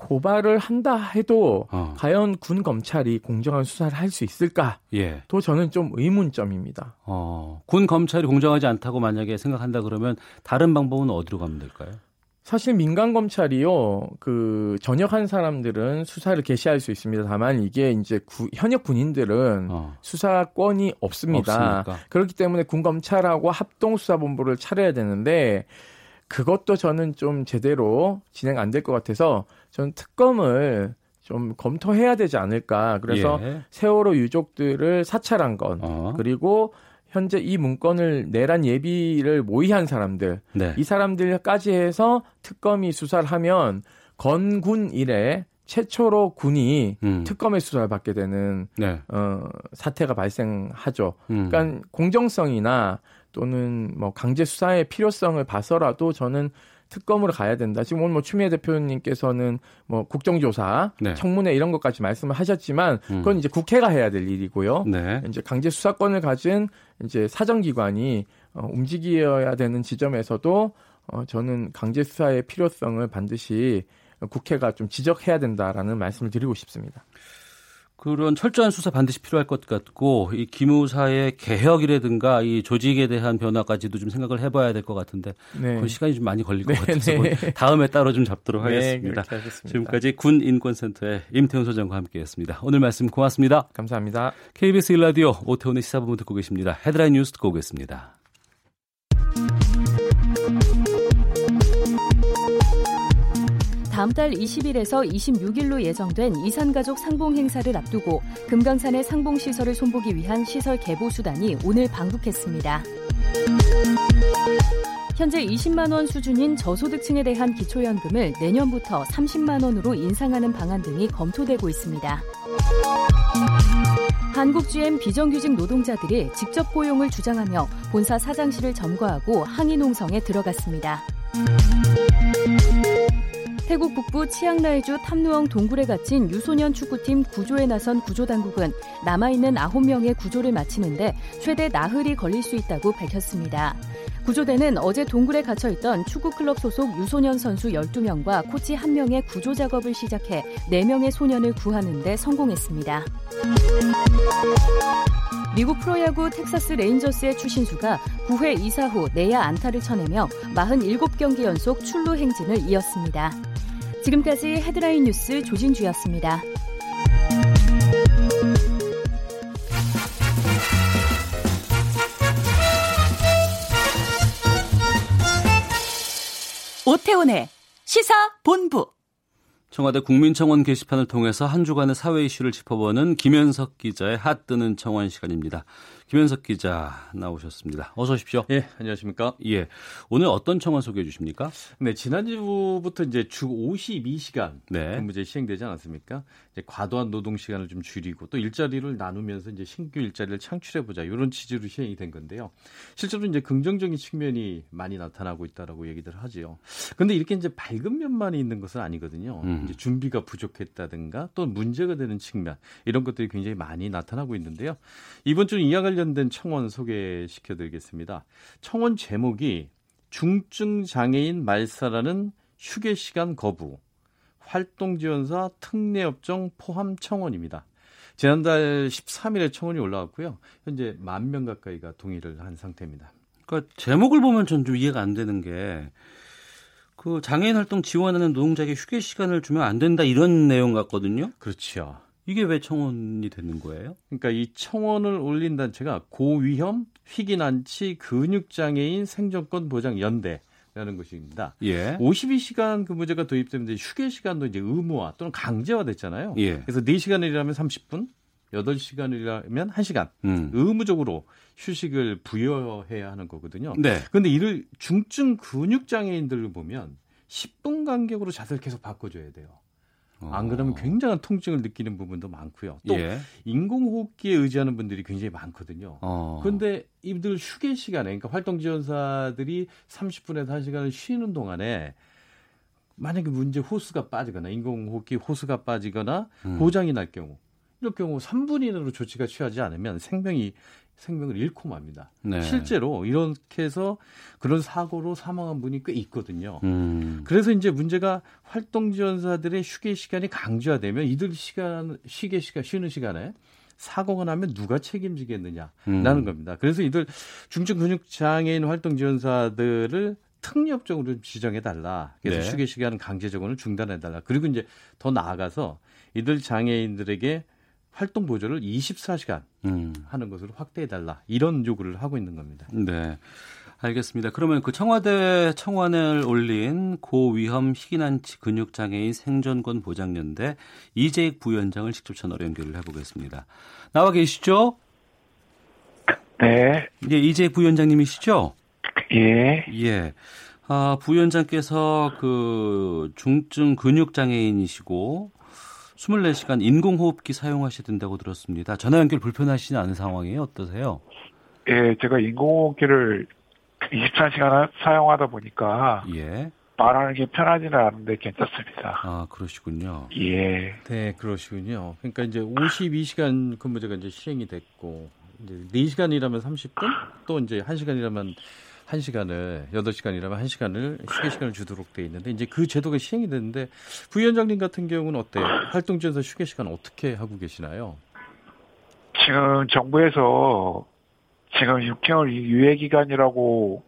고발을 한다 해도 어. 과연 군 검찰이 공정한 수사를 할 수 있을까? 예. 또 저는 좀 의문점입니다. 어. 군 검찰이 공정하지 않다고 만약에 생각한다 그러면 다른 방법은 어디로 가면 될까요? 사실 민간 검찰이요, 그 전역한 사람들은 수사를 개시할 수 있습니다. 다만 이게 이제 구, 현역 군인들은 어. 수사권이 없습니다. 없습니까? 그렇기 때문에 군 검찰하고 합동 수사본부를 차려야 되는데 그것도 저는 좀 제대로 진행 안 될 것 같아서 저는 특검을 좀 검토해야 되지 않을까. 그래서 예. 세월호 유족들을 사찰한 건 어. 그리고 현재 이 문건을 내란 예비를 모의한 사람들 네. 이 사람들까지 해서 특검이 수사를 하면 건군 이래 최초로 군이 음. 특검의 수사를 받게 되는 네. 어, 사태가 발생하죠. 음. 그러니까 공정성이나 또는 뭐 강제 수사의 필요성을 봐서라도 저는 특검으로 가야 된다. 지금 오늘 뭐 추미애 대표님께서는 뭐 국정조사, 네. 청문회 이런 것까지 말씀을 하셨지만 음. 그건 이제 국회가 해야 될 일이고요. 네. 이제 강제 수사권을 가진 이제 사정기관이 어, 움직여야 되는 지점에서도 어, 저는 강제 수사의 필요성을 반드시 국회가 좀 지적해야 된다라는 말씀을 드리고 싶습니다. 그런 철저한 수사 반드시 필요할 것 같고 이 기무사의 개혁이라든가 이 조직에 대한 변화까지도 좀 생각을 해봐야 될 것 같은데 네. 그 시간이 좀 많이 걸릴 것 네, 같아서 네. 다음에 따로 좀 잡도록 네, 하겠습니다. 지금까지 군인권센터의 임태훈 소장과 함께했습니다. 오늘 말씀 고맙습니다. 감사합니다. KBS 일라디오 오태훈의 시사부문 듣고 계십니다. 헤드라인 뉴스 듣고 오겠습니다. 다음 달 20일에서 26일로 예정된 이산가족 상봉 행사를 앞두고 금강산의 상봉 시설을 손보기 위한 시설 개보 수단이 오늘 방북했습니다. 현재 20만 원 수준인 저소득층에 대한 기초연금을 내년부터 30만 원으로 인상하는 방안 등이 검토되고 있습니다. 한국 GM 비정규직 노동자들이 직접 고용을 주장하며 본사 사장실을 점거하고 항의 농성에 들어갔습니다. 태국 북부 치앙라이주 탐누엉 동굴에 갇힌 유소년 축구팀 구조에 나선 구조당국은 남아있는 9명의 구조를 마치는데 최대 나흘이 걸릴 수 있다고 밝혔습니다. 구조대는 어제 동굴에 갇혀있던 축구클럽 소속 유소년 선수 12명과 코치 1명의 구조 작업을 시작해 4명의 소년을 구하는 데 성공했습니다. 미국 프로야구 텍사스 레인저스의 추신수가 9회 2사 후 내야 안타를 쳐내며 47경기 연속 출루 행진을 이었습니다. 지금까지 헤드라인 뉴스 조진주였습니다. 오태훈의 시사 본부. 청와대 국민청원 게시판을 통해서 한 주간의 사회 이슈를 짚어보는 김현석 기자의 핫 뜨는 청원 시간입니다. 김현석 기자 나오셨습니다. 어서 오십시오. 예, 안녕하십니까? 예. 오늘 어떤 청원 소개해 주십니까? 네, 지난주부터 이제 주 52시간 네. 근무제 시행되지 않았습니까? 이제 과도한 노동 시간을 좀 줄이고 또 일자리를 나누면서 이제 신규 일자리를 창출해 보자. 이런 취지로 시행이 된 건데요. 실제로 이제 긍정적인 측면이 많이 나타나고 있다라고 얘기들 하지요. 근데 이렇게 이제 밝은 면만 있는 것은 아니거든요. 음. 이제 준비가 부족했다든가 또 문제가 되는 측면 이런 것들이 굉장히 많이 나타나고 있는데요. 이번 주 이와 관련 관련된 청원 소개시켜 드리겠습니다. 청원 제목이 중증 장애인 말살하는 휴게 시간 거부, 활동 지원사 특례 업종 포함 청원입니다. 지난달 13일에 청원이 올라왔고요. 현재 만 명 가까이가 동의를 한 상태입니다. 그러니까 제목을 보면 전 좀 이해가 안 되는 게 그 장애인 활동 지원하는 노동자에게 휴게 시간을 주면 안 된다 이런 내용 같거든요. 그렇죠. 이게 왜 청원이 되는 거예요? 그러니까 이 청원을 올린 단체가 고위험 희귀난치 근육장애인 생존권 보장 연대. 라는 것입니다. 예. 52시간 근무제가 도입되면 휴게 시간도 이제 의무화 또는 강제화 됐잖아요. 예. 그래서 4시간을 일하면 30분, 8시간을 일하면 1시간 음. 의무적으로 휴식을 부여해야 하는 거거든요. 네. 그런데 이를 중증 근육 장애인들을 보면 10분 간격으로 자세를 계속 바꿔줘야 돼요. 안 그러면 어. 굉장한 통증을 느끼는 부분도 많고요. 또 예. 인공호흡기에 의지하는 분들이 굉장히 많거든요. 어. 그런데 이들 휴게 시간에 그러니까 활동 지원사들이 30분에서 1시간을 쉬는 동안에 만약에 문제 호스가 빠지거나 인공호흡기 호스가 빠지거나 음. 고장이 날 경우 이럴 경우 3분 이내로 조치가 취하지 않으면 생명이 생명을 잃고 맙니다. 네. 실제로 이렇게 해서 그런 사고로 사망한 분이 꽤 있거든요. 음. 그래서 이제 문제가 활동 지원사들의 휴게 시간이 강조화되면 이들 시간 쉬게 시간 쉬는 시간에 사고가 나면 누가 책임지겠느냐라는 음. 겁니다. 그래서 이들 중증 근육 장애인 활동 지원사들을 특례업종으로 지정해 달라. 그래서 네. 휴게 시간 강제적으로 중단해 달라. 그리고 이제 더 나아가서 이들 장애인들에게 활동 보조를 24시간 음. 하는 것으로 확대해 달라 이런 요구를 하고 있는 겁니다. 네. 알겠습니다. 그러면 그 청와대 청원을 올린 고위험 희귀난치 근육장애인 생존권 보장연대 이재익 부위원장을 직접 전화로 연결을 해보겠습니다. 나와 계시죠? 네. 예, 이재익 부위원장님이시죠? 예. 예. 아, 부위원장께서 그 중증 근육장애인이시고 24시간 인공호흡기 사용하셔야 된다고 들었습니다. 전화 연결 불편하시지 않은 상황이에요? 어떠세요? 예, 제가 인공호흡기를 24시간 사용하다 보니까 예. 말하는 게 편하지는 않은데 괜찮습니다. 아, 그러시군요. 예. 네, 그러시군요. 그러니까 이제 52시간 근무제가 이제 시행이 됐고 이제 4시간 일하면 30분, 또 이제 1시간 일하면 1시간을 8시간이라면 1시간을 휴게 시간을 주도록 돼 있는데 이제 그 제도가 시행이 됐는데 부위원장님 같은 경우는 어때요? 활동지에서 휴게 시간 어떻게 하고 계시나요? 지금 정부에서 지금 6개월 유예 기간이라고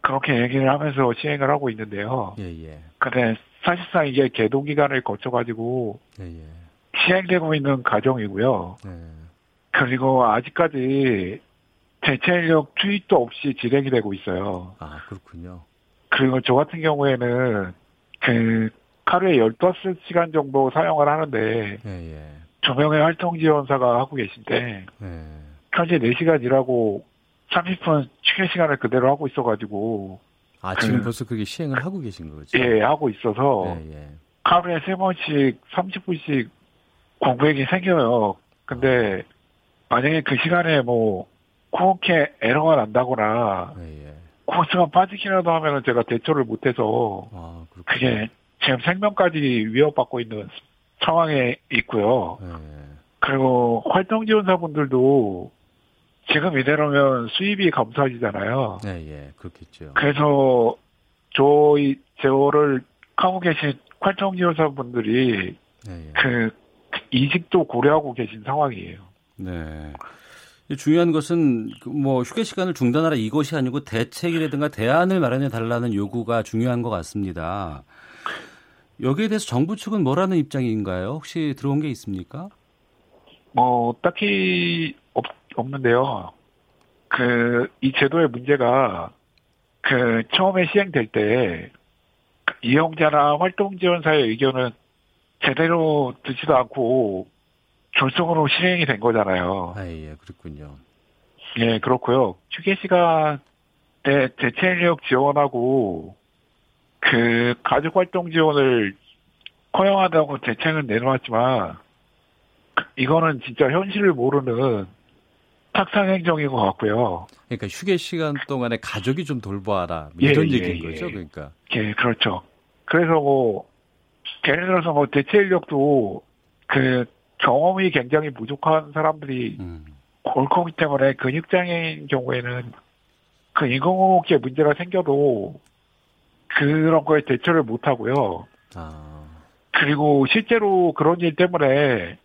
그렇게 얘기를 하면서 시행을 하고 있는데요. 예, 예. 근데 사실상 이게 개도 기간을 거쳐 가지고 예, 예. 시행되고 있는 과정이고요. 예. 그리고 아직까지 대체 인력 투입도 없이 진행이 되고 있어요. 아, 그렇군요. 그리고 저 같은 경우에는 그 하루에 15시간 정도 사용을 하는데 예, 예. 조명의 활동 지원사가 하고 계신데 예. 현재 4시간 일하고 30분 휴게 시간을 그대로 하고 있어가지고 아 지금 그, 벌써 그게 시행을 하고 계신 거죠? 예, 하고 있어서 예, 예. 하루에 3번씩 30분씩 공백이 생겨요. 근데 만약에 그 시간에 뭐 그렇게 에러가 난다거나 예, 예. 코스가 빠지기라도 하면은 제가 대처를 못해서 아, 그게 지금 생명까지 위협받고 있는 상황에 있고요. 예. 그리고 활동 지원사분들도 지금 이대로면 수입이 감소하지잖아요. 네, 예, 그렇겠죠. 그래서 저희 제어를 하고 계신 활동 지원사분들이 네, 예. 그 이직도 고려하고 계신 상황이에요. 네. 중요한 것은 그뭐 휴게 시간을 중단하라 이것이 아니고 대책이라든가 대안을 마련해 달라는 요구가 중요한 것 같습니다. 여기에 대해서 정부 측은 뭐라는 입장인가요? 혹시 들어온 게 있습니까? 뭐 딱히 없, 없는데요. 그 이 제도의 문제가 그 처음에 시행될 때 이용자나 활동 지원사의 의견은 제대로 듣지도 않고 졸속으로 실행이 된 거잖아요. 아, 예, 그렇군요. 예, 그렇고요. 휴게 시간 때 대체 인력 지원하고 그 가족 활동 지원을 허용하다고 대책은 내놓았지만 이거는 진짜 현실을 모르는 탁상 행정인 것 같고요. 그러니까 휴게 시간 동안에 가족이 좀 돌봐라 뭐 이런 예, 얘기인 예, 거죠, 그러니까. 예, 그렇죠. 그래서 뭐 예를 들어서 뭐 대체 인력도 그 경험이 굉장히 부족한 사람들이 음. 올 거기 때문에 근육장애인 경우에는 그 인공호흡기에 문제가 생겨도 그런 거에 대처를 못 하고요. 아. 그리고 실제로 그런 일 때문에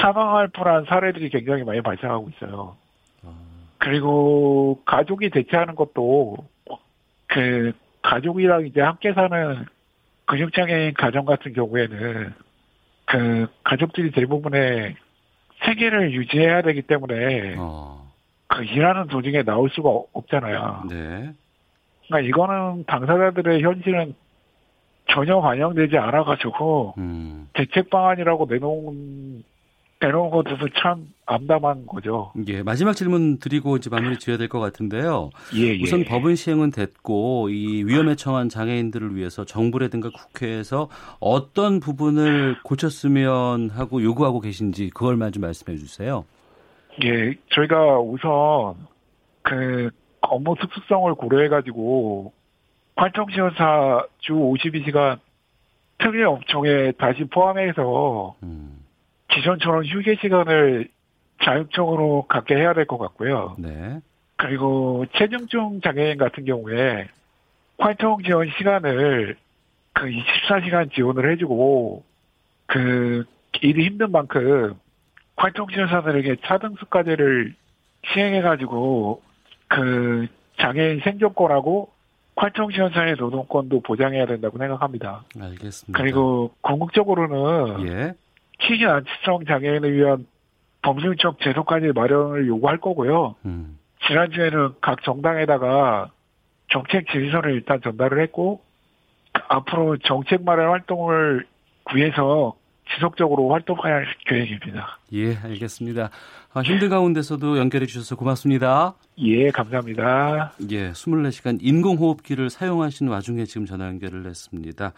사망할 뻔한 사례들이 굉장히 많이 발생하고 있어요. 아. 그리고 가족이 대체하는 것도 그 가족이랑 이제 함께 사는 근육장애인 가정 같은 경우에는 그 가족들이 대부분의 세계를 유지해야 되기 때문에 어. 그 일하는 도중에 나올 수가 없잖아요. 네. 그러니까 이거는 당사자들의 현실은 전혀 반영되지 않아가지고 음. 대책 방안이라고 내놓은 내놓은 것도 참 암담한 거죠. 예, 마지막 질문 드리고 이제 마무리 지어야 될 것 같은데요. 예, 예. 우선 법은 시행은 됐고 이 위험에 처한 장애인들을 위해서 정부라든가 국회에서 어떤 부분을 고쳤으면 하고 요구하고 계신지 그걸만 좀 말씀해 주세요. 예, 저희가 우선 그 업무 특수성을 고려해가지고 활동지원사 주 52시간 특례 업종에 다시 포함해서 음. 기존처럼 휴게 시간을 자율적으로 갖게 해야 될 것 같고요. 네. 그리고 체중증 장애인 같은 경우에 활동 지원 시간을 그 24시간 지원을 해주고 그 일이 힘든 만큼 활동 지원사들에게 차등수까지를 시행해가지고 그 장애인 생존권하고 활동 지원사의 노동권도 보장해야 된다고 생각합니다. 알겠습니다. 그리고 궁극적으로는 예. 치기 안치성 장애인을 위한 범죄적 제도까지 마련을 요구할 거고요. 음. 지난주에는 각 정당에다가 정책 지휘서를 일단 전달을 했고 앞으로 정책 마련 활동을 위해서 지속적으로 활동할 계획입니다. 예, 알겠습니다. 아, 힘든 가운데서도 연결해 주셔서 고맙습니다. 예, 감사합니다. 예, 24시간 인공호흡기를 사용하신 와중에 지금 전화 연결을 했습니다.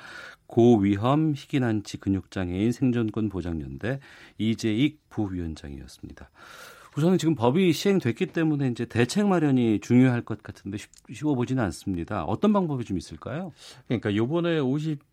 고위험 희귀난치 근육장애인 생존권 보장연대 이재익 부위원장이었습니다. 우선은 지금 법이 시행됐기 때문에 이제 대책 마련이 중요할 것 같은데 쉬워 보지는 않습니다. 어떤 방법이 좀 있을까요? 그러니까 요번에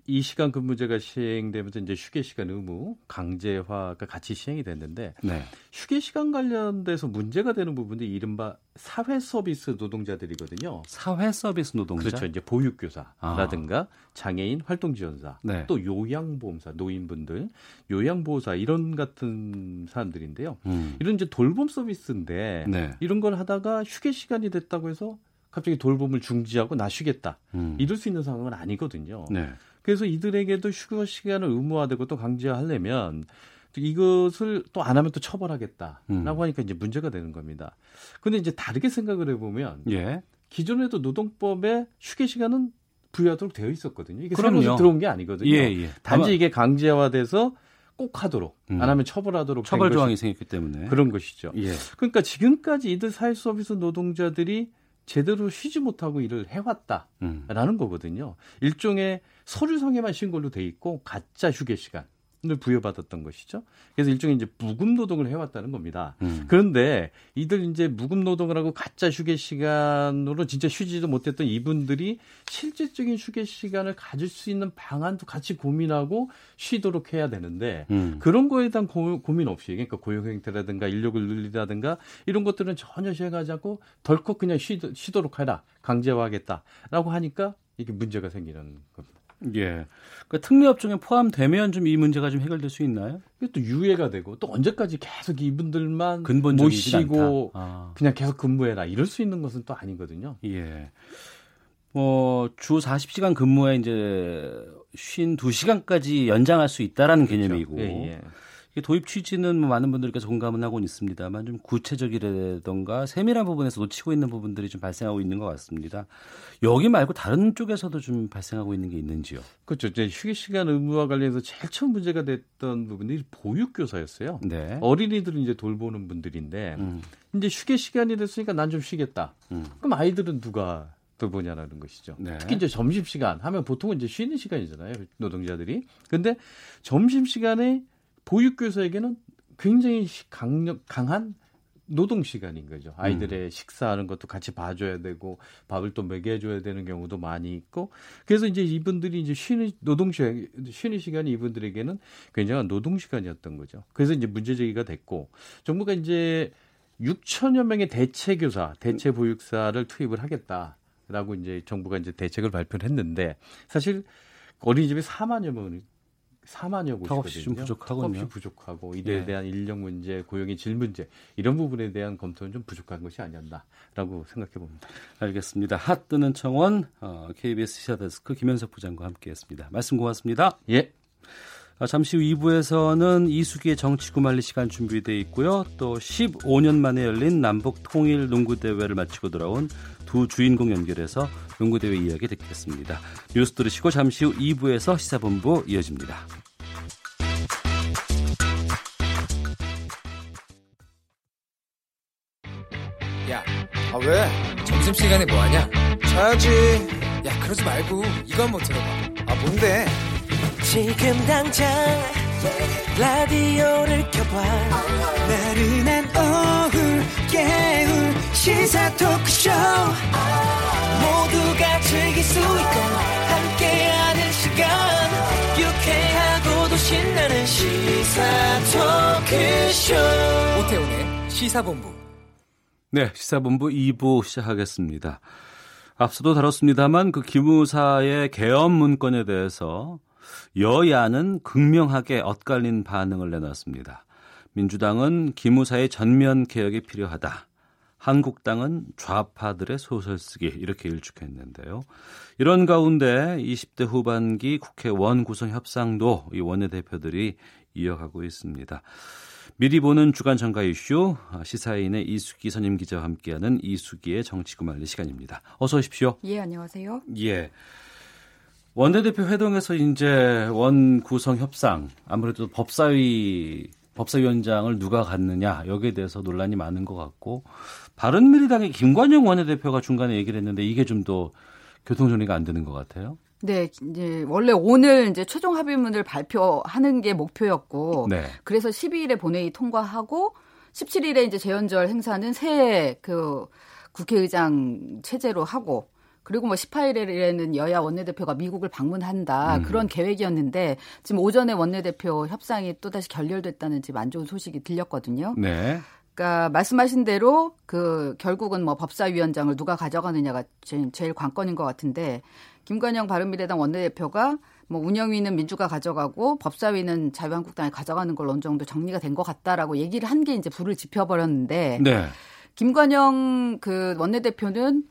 52시간 근무제가 시행되면서 이제 휴게 시간 의무 강제화가 같이 시행이 됐는데 네. 휴게 시간 관련돼서 문제가 되는 부분이 이른바 사회 서비스 노동자들이거든요. 사회 서비스 노동자. 그렇죠. 이제 보육교사라든가 아. 장애인 활동 지원사, 네. 또 요양보험사, 노인분들, 요양보호사 이런 같은 사람들인데요. 음. 이런 이제 돌봄 서비스인데 네. 이런 걸 하다가 휴게 시간이 됐다고 해서 갑자기 돌봄을 중지하고 나 쉬겠다. 음. 이럴 수 있는 상황은 아니거든요. 네. 그래서 이들에게도 휴가 시간을 의무화되고 또 강제하려면 이것을 또 안 하면 또 처벌하겠다라고 음. 하니까 이제 문제가 되는 겁니다. 근데 이제 다르게 생각을 해보면 예. 기존에도 노동법에 휴게 시간은 부여하도록 되어 있었거든요. 이게 새로 들어온 게 아니거든요. 예, 예. 단지 이게 강제화돼서 꼭 하도록 음. 안 하면 처벌하도록 처벌 조항이 생겼기 때문에 그런 것이죠. 예. 그러니까 지금까지 이들 사회 서비스 노동자들이 제대로 쉬지 못하고 일을 해왔다라는 음. 거거든요. 일종의 서류상에만 쉰 걸로 돼 있고 가짜 휴게 시간. 을 부여받았던 것이죠. 그래서 일종의 이제 무급 노동을 해왔다는 겁니다. 음. 그런데 이들 이제 무급 노동을 하고 가짜 휴게 시간으로 진짜 쉬지도 못했던 이분들이 실질적인 휴게 시간을 가질 수 있는 방안도 같이 고민하고 쉬도록 해야 되는데 음. 그런 거에 대한 고, 민 없이 그러니까 고용 행태라든가 인력을 늘리다든가 이런 것들은 전혀 시행하지 않고 덜컥 그냥 쉬, 쉬도록 해라 강제화하겠다라고 하니까 이게 문제가 생기는 겁니다. 예. 그 특례업 종에 포함되면 좀 이 문제가 좀 해결될 수 있나요? 이게 또 유예가 되고 또 언제까지 계속 이분들만 모시고 아. 그냥 계속 근무해라 이럴 수 있는 것은 또 아니거든요. 예. 뭐주 40시간 근무에 이제 쉰 2시간까지 연장할 수 있다라는 그렇죠. 개념이고 예, 예. 도입 취지는 뭐 많은 분들께서 공감은 하고 있습니다만 좀 구체적이라던가 세밀한 부분에서 놓치고 있는 부분들이 좀 발생하고 있는 것 같습니다. 여기 말고 다른 쪽에서도 좀 발생하고 있는 게 있는지요? 그렇죠. 이제 휴게 시간 의무와 관련해서 제일 처음 문제가 됐던 부분이 보육교사였어요. 네. 어린이들을 이제 돌보는 분들인데 음. 이제 휴게 시간이 됐으니까 난 좀 쉬겠다. 음. 그럼 아이들은 누가 돌보냐라는 것이죠. 네. 특히 이제 점심 시간 하면 보통은 이제 쉬는 시간이잖아요. 노동자들이. 근데 점심 시간에 보육교사에게는 굉장히 강력 강한 노동 시간인 거죠. 아이들의 음. 식사하는 것도 같이 봐줘야 되고 밥을 또 먹여줘야 되는 경우도 많이 있고 그래서 이제 이분들이 이제 쉬는 노동 시간 쉬는 시간이 이분들에게는 굉장한 노동 시간이었던 거죠. 그래서 이제 문제 제기가 됐고 정부가 이제 6천여 명의 대체 교사, 대체 보육사를 투입을 하겠다라고 이제 정부가 이제 대책을 발표를 했는데 사실 어린이집이 4만여 명 4만여 곳이거든요. 턱없이 좀 부족하군요. 턱없이 부족하고 이들에 네. 대한 인력 문제, 고용의 질 문제 이런 부분에 대한 검토는 좀 부족한 것이 아니었나라고 생각해 봅니다. 알겠습니다. 핫 뜨는 청원 어, KBS 시사데스크 김현석 부장과 함께했습니다. 말씀 고맙습니다. 예. 아, 잠시 후 2부에서는 이수기의 정치구말리 시간 준비되어 있고요. 또 15년 만에 열린 남북 통일 농구 대회를 마치고 돌아온 두 주인공 연결해서 농구대회 이야기 듣겠습니다. 뉴스 들으시고 잠시 후 2부에서 시사본부 이어집니다. 야, 아 왜? 점심시간에 뭐하냐? 자야지. 야, 그러지 말고 이거 한번 들어봐. 아, 뭔데? 지금 당장 라디오를 켜봐 나른한 오후 깨울 시사 토크쇼. 모두가 즐길 수 있고 함께하는 시간. 유쾌하고도 신나는 시사 토크쇼. 오태훈의 시사본부. 네 시사본부 2부 시작하겠습니다. 앞서도 다뤘습니다만 그 기무사의 개엄 문건에 대해서 여야는 극명하게 엇갈린 반응을 내놨습니다. 민주당은 기무사의 전면 개혁이 필요하다. 한국당은 좌파들의 소설 쓰기 이렇게 일축했는데요. 이런 가운데 20대 후반기 국회 원 구성 협상도 이 원내대표들이 이어가고 있습니다. 미리 보는 주간 정가 이슈 시사인의 이수기 선임 기자와 함께하는 이수기의 정치구말리 시간입니다. 어서 오십시오. 예, 안녕하세요. 예. 원내대표 회동에서 이제 원 구성 협상 아무래도 법사위 법사위원장을 누가 갖느냐 여기에 대해서 논란이 많은 것 같고 바른미래당의 김관영 원내대표가 중간에 얘기를 했는데 이게 좀 더 교통정리가 안 되는 것 같아요. 네, 이제 원래 오늘 이제 최종 합의문을 발표하는 게 목표였고, 네. 그래서 12일에 본회의 통과하고 17일에 이제 재연절 행사는 새 그 국회의장 체제로 하고 그리고 뭐 18일에는 여야 원내대표가 미국을 방문한다 음. 그런 계획이었는데 지금 오전에 원내대표 협상이 또 다시 결렬됐다는 지금 안 좋은 소식이 들렸거든요. 네. 그러니까 말씀하신 대로 그 결국은 뭐 법사위원장을 누가 가져가느냐가 제일, 관건인 것 같은데 김관영 바른미래당 원내대표가 뭐 운영위는 민주가 가져가고 법사위는 자유한국당이 가져가는 걸로 어느 정도 정리가 된 것 같다라고 얘기를 한 게 이제 불을 지펴버렸는데 네. 김관영 그 원내대표는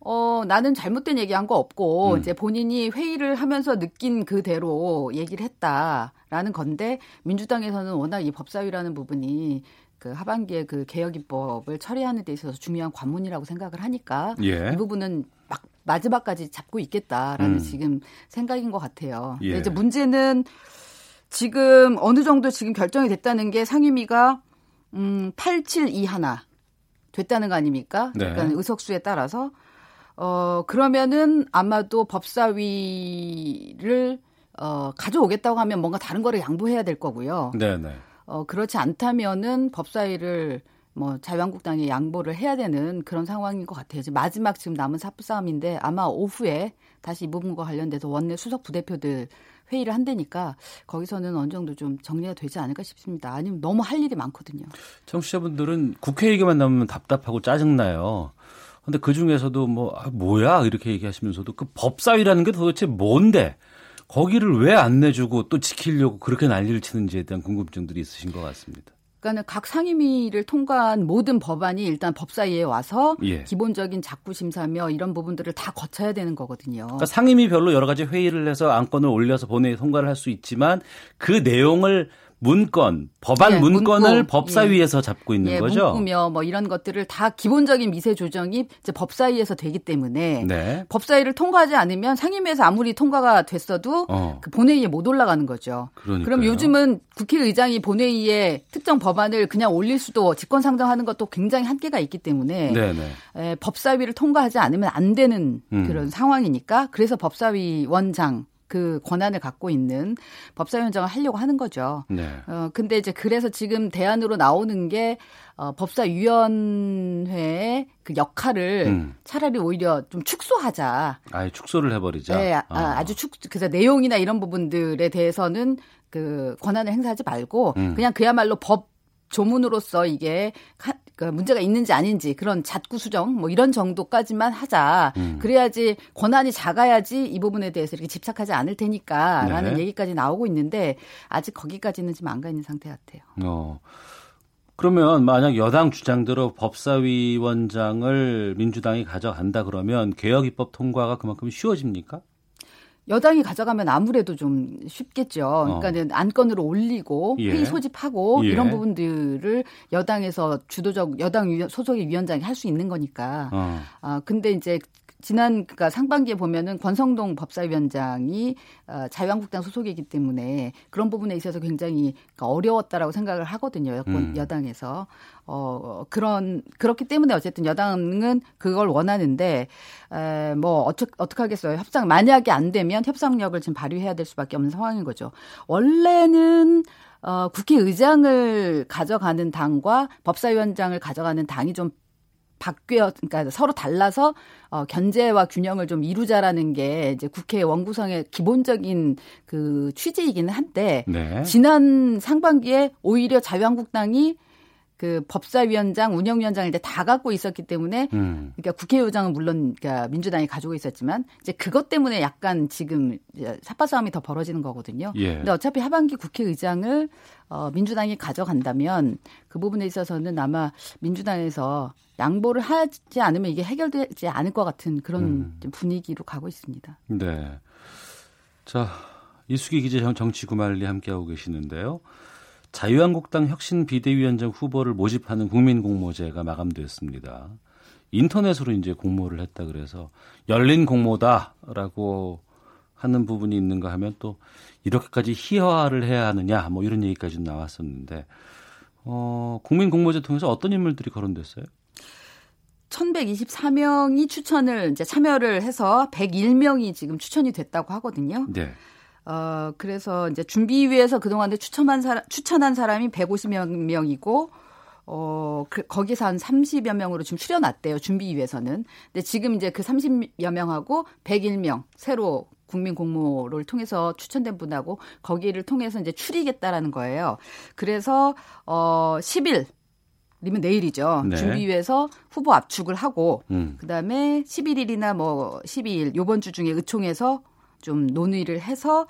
어, 나는 잘못된 얘기한 거 없고, 음. 이제 본인이 회의를 하면서 느낀 그대로 얘기를 했다라는 건데, 민주당에서는 워낙 이 법사위라는 부분이 그 하반기에 그 개혁 입법을 처리하는 데 있어서 중요한 관문이라고 생각을 하니까 예. 이 부분은 막 마지막까지 잡고 있겠다라는 음. 지금 생각인 것 같아요. 예. 이제 문제는 지금 어느 정도 지금 결정이 됐다는 게 상임위가 음 872 하나 됐다는 거 아닙니까? 네. 그러니까 의석수에 따라서 어 그러면은 아마도 법사위를 어 가져오겠다고 하면 뭔가 다른 거를 양보해야 될 거고요. 네, 네. 어, 그렇지 않다면은 법사위를 뭐 자유한국당에 양보를 해야 되는 그런 상황인 것 같아요. 이제 마지막 지금 남은 사프 싸움인데 아마 오후에 다시 이 부분과 관련돼서 원내 수석 부대표들 회의를 한다니까 거기서는 어느 정도 좀 정리가 되지 않을까 싶습니다. 아니면 너무 할 일이 많거든요. 청취자분들은 국회 얘기만 나오면 답답하고 짜증나요. 근데 그 중에서도 뭐, 아, 뭐야? 이렇게 얘기하시면서도 그 법사위라는 게 도대체 뭔데? 거기를 왜 안 내주고 또 지키려고 그렇게 난리를 치는지에 대한 궁금증들이 있으신 것 같습니다. 그러니까 각 상임위를 통과한 모든 법안이 일단 법사위에 와서 예. 기본적인 작구 심사며 이런 부분들을 다 거쳐야 되는 거거든요. 그러니까 상임위별로 여러 가지 회의를 해서 안건을 올려서 본회의 통과를 할 수 있지만 그 내용을 문건, 법안 예, 문건을 문구, 법사위에서 예. 잡고 있는 예, 거죠. 문구며 뭐 이런 것들을 다 기본적인 미세 조정이 이제 법사위에서 되기 때문에 네. 법사위를 통과하지 않으면 상임위에서 아무리 통과가 됐어도 어. 그 본회의에 못 올라가는 거죠. 그러니까요. 그럼 요즘은 국회의장이 본회의에 특정 법안을 그냥 올릴 수도 직권 상정하는 것도 굉장히 한계가 있기 때문에 네, 네. 에, 법사위를 통과하지 않으면 안 되는 음. 그런 상황이니까 그래서 법사위 원장 그 권한을 갖고 있는 법사위원장을 하려고 하는 거죠. 네. 어 근데 이제 그래서 지금 대안으로 나오는 게 어, 법사위원회의 그 역할을 음. 차라리 오히려 좀 축소하자. 아예 축소를 해버리자. 네, 아, 아. 주 축. 그래서 내용이나 이런 부분들에 대해서는 그 권한을 행사하지 말고 음. 그냥 그야말로 법 조문으로서 이게 그 문제가 있는지 아닌지 그런 잣구 수정 뭐 이런 정도까지만 하자. 음. 그래야지 권한이 작아야지 이 부분에 대해서 이렇게 집착하지 않을 테니까라는 네. 얘기까지 나오고 있는데 아직 거기까지는 지금 안 가 있는 상태 같아요. 어. 그러면 만약 여당 주장대로 법사위원장을 민주당이 가져간다 그러면 개혁 입법 통과가 그만큼 쉬워집니까? 여당이 가져가면 아무래도 좀 쉽겠죠. 그러니까 어. 안건으로 올리고 예. 회의 소집하고 예. 이런 부분들을 여당에서 주도적 여당 소속의 위원장이 할 수 있는 거니까. 어. 아 근데 이제 지난 그니까 상반기에 보면은 권성동 법사위원장이 어, 자유한국당 소속이기 때문에 그런 부분에 있어서 굉장히 그러니까 어려웠다라고 생각을 하거든요. 여권 음. 여당에서 어 그런 그렇기 때문에 어쨌든 여당은 그걸 원하는데 에, 뭐 어떻게 어떻게 하겠어요. 협상 만약에 안 되면 협상력을 지금 발휘해야 될 수밖에 없는 상황인 거죠. 원래는 어, 국회의장을 가져가는 당과 법사위원장을 가져가는 당이 좀 바뀌어 그러니까 서로 달라서 어 견제와 균형을 좀 이루자라는 게 이제 국회 원구성의 기본적인 그 취지이기는 한데 네. 지난 상반기에 오히려 자유한국당이 그 법사위원장, 운영위원장을 이제 다 갖고 있었기 때문에 음. 그러니까 국회의장은 물론 그러니까 민주당이 가지고 있었지만 이제 그것 때문에 약간 지금 사파 싸움이 더 벌어지는 거거든요. 예. 근데 어차피 하반기 국회의장을 어 민주당이 가져간다면 그 부분에 있어서는 아마 민주당에서 양보를 하지 않으면 이게 해결되지 않을 것 같은 그런 음. 분위기로 가고 있습니다. 네. 자, 이수기 기자 정치 구말리 함께하고 계시는데요. 자유한국당 혁신 비대위원장 후보를 모집하는 국민공모제가 마감되었습니다. 인터넷으로 이제 공모를 했다 그래서 열린 공모다라고 하는 부분이 있는가 하면 또 이렇게까지 희화를 해야 하느냐 뭐 이런 얘기까지 나왔었는데 어, 국민 공모제 통해서 어떤 인물들이 거론됐어요? 1124명이 추천을 이제 참여를 해서 101명이 지금 추천이 됐다고 하거든요. 네. 어, 그래서 이제 준비위에서 그동안에 추천한 사람, 추천한 사람이 150여 명이고, 어, 그, 거기서 한 30여 명으로 지금 추려놨대요. 준비위에서는. 근데 지금 이제 그 30여 명하고 101명 새로 국민 공모를 통해서 추천된 분하고 거기를 통해서 이제 추리겠다라는 거예요. 그래서 어 10일 이면 내일이죠. 네. 준비위에서 후보 압축을 하고 음. 그다음에 11일이나 뭐 12일 요번 주 중에 의총에서 좀 논의를 해서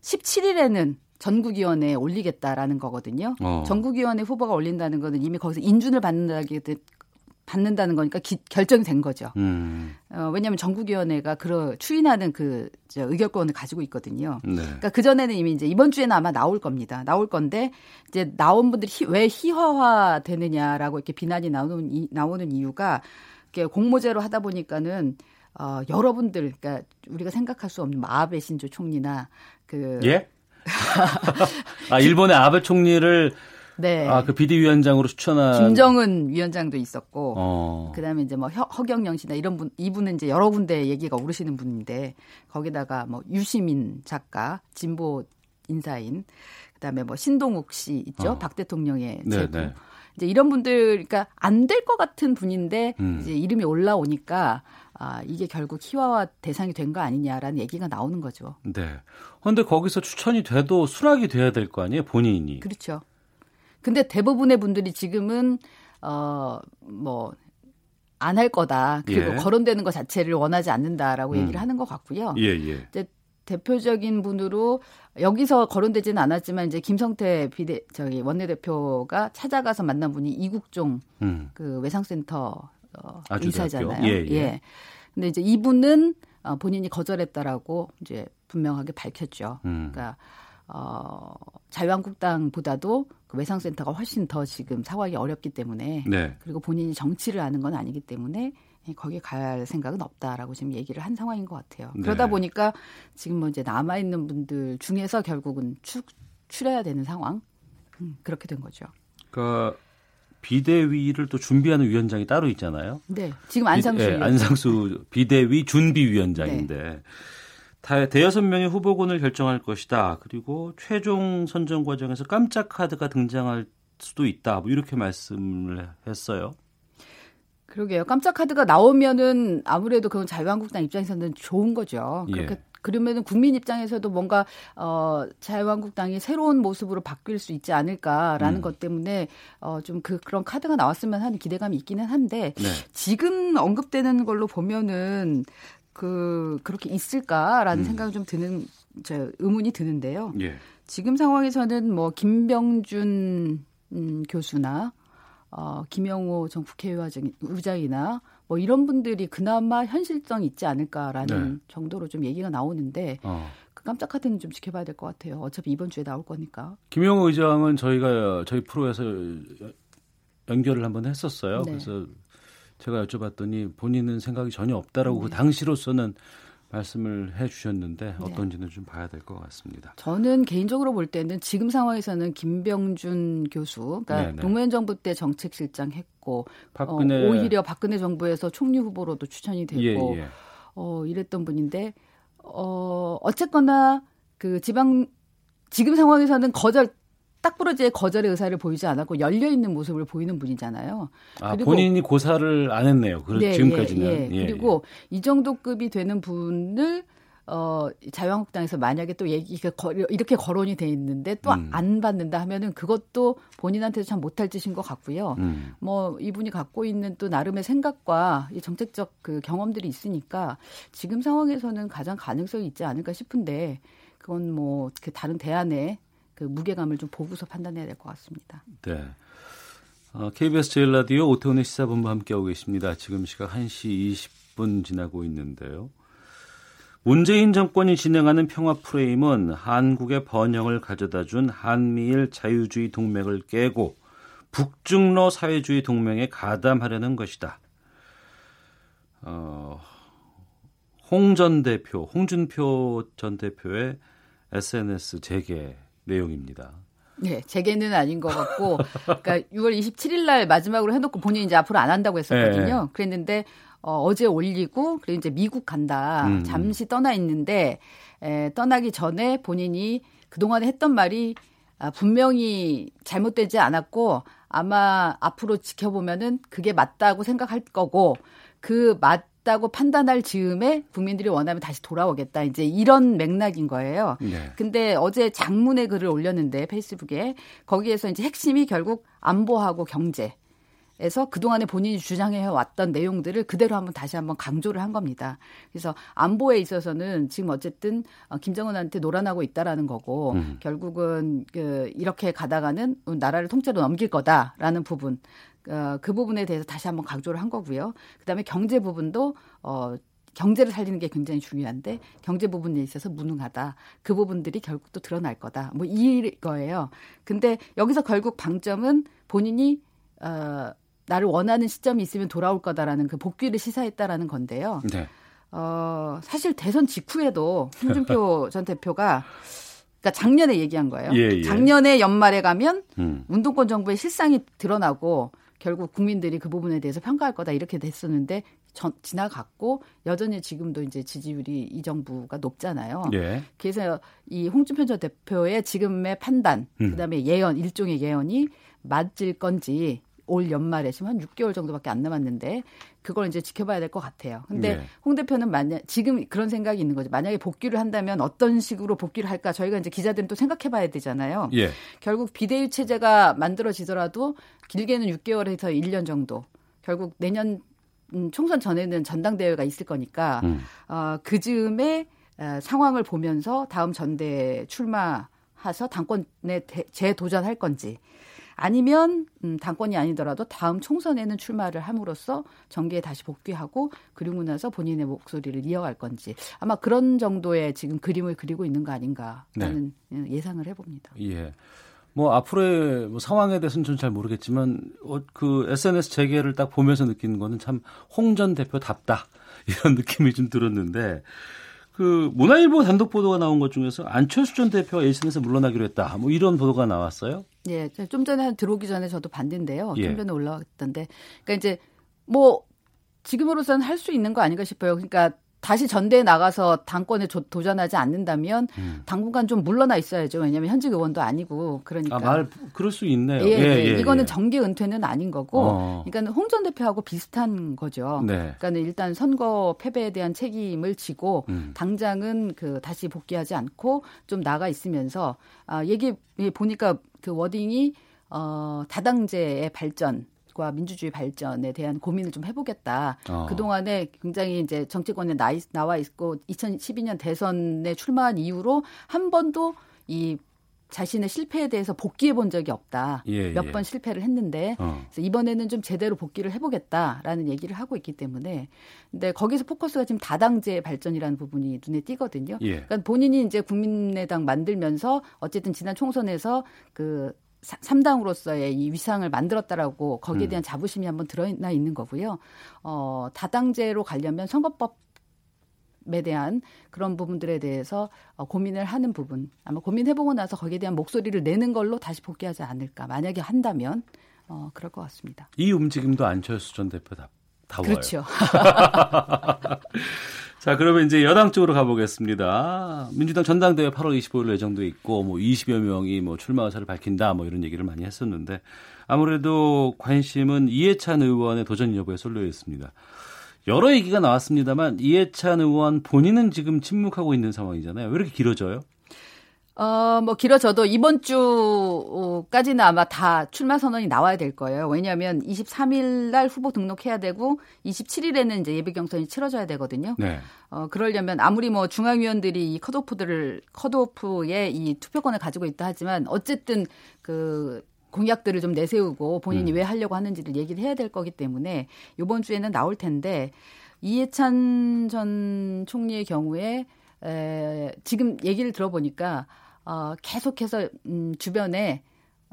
17일에는 전국위원회에 올리겠다라는 거거든요. 어. 전국위원회 후보가 올린다는 거는 이미 거기서 인준을 받는다기 받는다는 거니까 기, 결정이 된 거죠. 음. 어, 왜냐하면 전국위원회가 그런 추인하는 그 저, 의결권을 가지고 있거든요. 네. 그러니까 그 전에는 이미 이제 이번 주에는 아마 나올 겁니다. 나올 건데 이제 나온 분들이 희, 왜 희화화 되느냐라고 이렇게 비난이 나오는 이, 나오는 이유가 공모제로 하다 보니까는 어, 여러분들 그러니까 우리가 생각할 수 없는 마아베 신조 총리나 그 예? 아 일본의 아베 총리를 네. 아, 그 비대위원장으로 추천한 김정은 위원장도 있었고 어. 그다음에 이제 뭐 허, 허경영 씨나 이런 분 이분은 이제 여러 군데 얘기가 오르시는 분인데 거기다가 뭐 유시민 작가, 진보 인사인 그다음에 뭐 신동욱 씨 있죠. 어. 박 대통령의 네, 제부. 네. 이제 이런 분들 그러니까 안 될 것 같은 분인데 음. 이제 이름이 올라오니까 아, 이게 결국 희화화 대상이 된 거 아니냐라는 얘기가 나오는 거죠. 네. 그런데 거기서 추천이 돼도 수락이 돼야 될 거 아니에요, 본인이. 그렇죠. 근데 대부분의 분들이 지금은 어뭐 안 할 거다. 그리고 예. 거론되는 것 자체를 원하지 않는다라고 음. 얘기를 하는 것 같고요. 예, 예. 이제 대표적인 분으로 여기서 거론되지는 않았지만 이제 김성태 비대 저기 원내대표가 찾아가서 만난 분이 이국종 음. 그 외상센터 어, 이사잖아요. 예, 예. 예. 근데 이제 이분은 어, 본인이 거절했다라고 이제 분명하게 밝혔죠. 음. 그러니까 어, 자유한국당보다도 그 외상센터가 훨씬 더 지금 상황이 어렵기 때문에 네. 그리고 본인이 정치를 아는 건 아니기 때문에 거기에 갈 생각은 없다라고 지금 얘기를 한 상황인 것 같아요. 네. 그러다 보니까 지금 뭐 이제 남아 있는 분들 중에서 결국은 추, 추려야 되는 상황 음, 그렇게 된 거죠. 그러니까 비대위를 또 준비하는 위원장이 따로 있잖아요. 네, 지금 안상수 비, 네, 안상수 비대위 준비위원장인데. 네. 대여섯 명의 후보군을 결정할 것이다. 그리고 최종 선정 과정에서 깜짝 카드가 등장할 수도 있다. 뭐 이렇게 말씀을 했어요. 그러게요. 깜짝 카드가 나오면은 아무래도 그건 자유한국당 입장에서는 좋은 거죠. 그렇게 예. 그러면은 국민 입장에서도 뭔가 어 자유한국당이 새로운 모습으로 바뀔 수 있지 않을까라는 음. 것 때문에 어좀 그 그런 카드가 나왔으면 하는 기대감이 있기는 한데 네. 지금 언급되는 걸로 보면은 그 그렇게 있을까라는 음. 생각이 좀 드는 저 의문이 드는데요. 예. 지금 상황에서는 뭐 김병준 음, 교수나 어, 김영호 전 국회의장이나 뭐 이런 분들이 그나마 현실성 있지 않을까라는 네. 정도로 좀 얘기가 나오는데 어. 그 깜짝 카드는 좀 지켜봐야 될 것 같아요. 어차피 이번 주에 나올 거니까. 김영호 의장은 저희가 저희 프로에서 연결을 한번 했었어요. 네. 그래서 제가 여쭤봤더니 본인은 생각이 전혀 없다라고 그 네. 그 당시로서는 말씀을 해 주셨는데 네. 어떤지는 좀 봐야 될 것 같습니다. 저는 개인적으로 볼 때는 지금 상황에서는 김병준 교수, 그러니까 네네. 네. 노무현 정부 때 정책실장 했고 박근혜... 어, 오히려 박근혜 정부에서 총리 후보로도 추천이 되고 예, 예. 어, 이랬던 분인데 어, 어쨌거나 그 지방 지금 상황에서는 거절 딱 부러지게 거절의 의사를 보이지 않았고 열려 있는 모습을 보이는 분이잖아요. 아, 본인이 고사를 안 했네요. 그 네, 지금까지는. 예, 예. 예, 그리고 이 정도 급이 되는 분을 어, 자유한국당에서 만약에 또 얘기가 거, 이렇게 거론이 돼 있는데 또안 음. 받는다 하면은 그것도 본인한테도 참 못할 짓인 것 같고요. 음. 뭐 이분이 갖고 있는 또 나름의 생각과 이 정책적 그 경험들이 있으니까 지금 상황에서는 가장 가능성이 있지 않을까 싶은데 그건 뭐 그 다른 대안에 그 무게감을 좀 보고서 판단해야 될 것 같습니다. 네. 어, KBS 제일 라디오 오태훈의 시사본부 함께하고 계십니다. 지금 시각 1시 20분 지나고 있는데요. 문재인 정권이 진행하는 평화 프레임은 한국의 번영을 가져다 준 한미일 자유주의 동맹을 깨고 북중러 사회주의 동맹에 가담하려는 것이다. 어, 홍 전 대표, 홍준표 전 대표의 SNS 재개 내용입니다. 네, 재개는 아닌 것 같고, 그러니까 6월 27일 날 마지막으로 해놓고 본인이 이제 앞으로 안 한다고 했었거든요. 네. 그랬는데 어, 어제 올리고 그리고 이제 미국 간다. 음. 잠시 떠나 있는데 에, 떠나기 전에 본인이 그동안에 했던 말이 아, 분명히 잘못되지 않았고 아마 앞으로 지켜보면은 그게 맞다고 생각할 거고 그 맞, 다고 판단할 즈음에 국민들이 원하면 다시 돌아오겠다. 이제 이런 맥락인 거예요. 네. 근데 어제 장문의 글을 올렸는데 페이스북에 거기에서 이제 핵심이 결국 안보하고 경제 에서 그동안에 본인이 주장해 왔던 내용들을 그대로 한번 다시 한번 강조를 한 겁니다. 그래서 안보에 있어서는 지금 어쨌든 어, 김정은한테 놀아나고 있다라는 거고 음. 결국은 그 이렇게 가다가는 나라를 통째로 넘길 거다라는 부분 어, 그 부분에 대해서 다시 한번 강조를 한 거고요. 그다음에 경제 부분도 어 경제를 살리는 게 굉장히 중요한데 경제 부분에 있어서 무능하다. 그 부분들이 결국 또 드러날 거다. 뭐 이거예요. 근데 여기서 결국 방점은 본인이 어 나를 원하는 시점이 있으면 돌아올 거다라는 그 복귀를 시사했다라는 건데요. 네. 어 사실 대선 직후에도 홍준표 전 대표가 그러니까 작년에 얘기한 거예요. 예, 예. 작년에 연말에 가면 음. 운동권 정부의 실상이 드러나고 결국 국민들이 그 부분에 대해서 평가할 거다 이렇게 됐었는데 전, 지나갔고 여전히 지금도 이제 지지율이 이 정부가 높잖아요. 예. 그래서 이 홍준표 전 대표의 지금의 판단, 음. 그다음에 예언 일종의 예언이 맞을 건지 올 연말에 지금 한 6개월 정도밖에 안 남았는데 그걸 이제 지켜봐야 될 것 같아요. 근데 네. 홍 대표는 만약 지금 그런 생각이 있는 거죠. 만약에 복귀를 한다면 어떤 식으로 복귀를 할까? 저희가 이제 기자들은 또 생각해봐야 되잖아요. 예. 결국 비대위 체제가 만들어지더라도 길게는 6개월에서 1년 정도. 결국 내년 음, 총선 전에는 전당대회가 있을 거니까 음. 어, 그 즈음에 어, 상황을 보면서 다음 전대 출마 해서 당권에 재도전할 건지 아니면 음, 당권이 아니더라도 다음 총선에는 출마를 함으로써 정계에 다시 복귀하고 그리고 나서 본인의 목소리를 이어갈 건지 아마 그런 정도의 지금 그림을 그리고 있는 거 아닌가라는 네. 예상을 해봅니다. 예. 뭐 앞으로의 뭐 상황에 대해서는 전잘 모르겠지만 어, 그 SNS 재개를 딱 보면서 느끼는 거는 참 홍 전 대표 답다 이런 느낌이 좀 들었는데 그 문화일보 단독 보도가 나온 것 중에서 안철수 전 대표가 SNS 물러나기로 했다. 뭐 이런 보도가 나왔어요. 예, 좀 전에 들어오기 전에 저도 봤는데요. 예. 좀 전에 올라왔던데, 그러니까 이제 뭐 지금으로서는 할 수 있는 거 아닌가 싶어요. 그러니까 다시 전대에 나가서 당권에 조, 도전하지 않는다면 음. 당분간 좀 물러나 있어야죠. 왜냐하면 현직 의원도 아니고 그러니까. 아, 말 그럴 수 있네요. 예, 예, 예, 예 이거는 예. 정계 은퇴는 아닌 거고, 어. 그러니까 홍 전 대표하고 비슷한 거죠. 네. 그러니까 일단 선거 패배에 대한 책임을 지고 음. 당장은 그 다시 복귀하지 않고 좀 나가 있으면서 아, 얘기 보니까 그 워딩이 어, 다당제의 발전 과 민주주의 발전에 대한 고민을 좀 해보겠다. 어. 그 동안에 굉장히 이제 정치권에 나, 나와 있고 2012년 대선에 출마한 이후로 한 번도 이 자신의 실패에 대해서 복귀해 본 적이 없다. 예, 예. 몇번 실패를 했는데 어. 그래서 이번에는 좀 제대로 복귀를 해보겠다라는 얘기를 하고 있기 때문에 근데 거기서 포커스가 지금 다당제 발전이라는 부분이 눈에 띄거든요. 예. 그러니까 본인이 이제 국민의당 만들면서 어쨌든 지난 총선에서 그 3당으로서의 이 위상을 만들었다라고 거기에 음. 대한 자부심이 한번 들어나 있는 거고요. 어, 다당제로 가려면 선거법 에 대한 그런 부분들에 대해서 어, 고민을 하는 부분 아마 고민해보고 나서 거기에 대한 목소리를 내는 걸로 다시 복귀하지 않을까 만약에 한다면 어, 그럴 것 같습니다. 이 움직임도 안철수 전 대표 다, 다워요. 그렇죠. 자, 그러면 이제 여당 쪽으로 가보겠습니다. 민주당 전당대회 8월 25일 예정돼 있고, 뭐 20여 명이 뭐 출마 의사를 밝힌다, 뭐 이런 얘기를 많이 했었는데, 아무래도 관심은 이해찬 의원의 도전 여부에 쏠려 있습니다. 여러 얘기가 나왔습니다만, 이해찬 의원 본인은 지금 침묵하고 있는 상황이잖아요. 왜 이렇게 길어져요? 어, 뭐, 길어져도 이번 주까지는 아마 다 출마 선언이 나와야 될 거예요. 왜냐하면 23일 날 후보 등록해야 되고 27일에는 이제 예비 경선이 치러져야 되거든요. 네. 어, 그러려면 아무리 뭐 중앙위원들이 이 컷오프들을, 컷오프의 이 투표권을 가지고 있다 하지만 어쨌든 그 공약들을 좀 내세우고 본인이 음. 왜 하려고 하는지를 얘기를 해야 될 거기 때문에 이번 주에는 나올 텐데 이해찬 전 총리의 경우에 에, 지금 얘기를 들어보니까 어, 계속해서 음, 주변에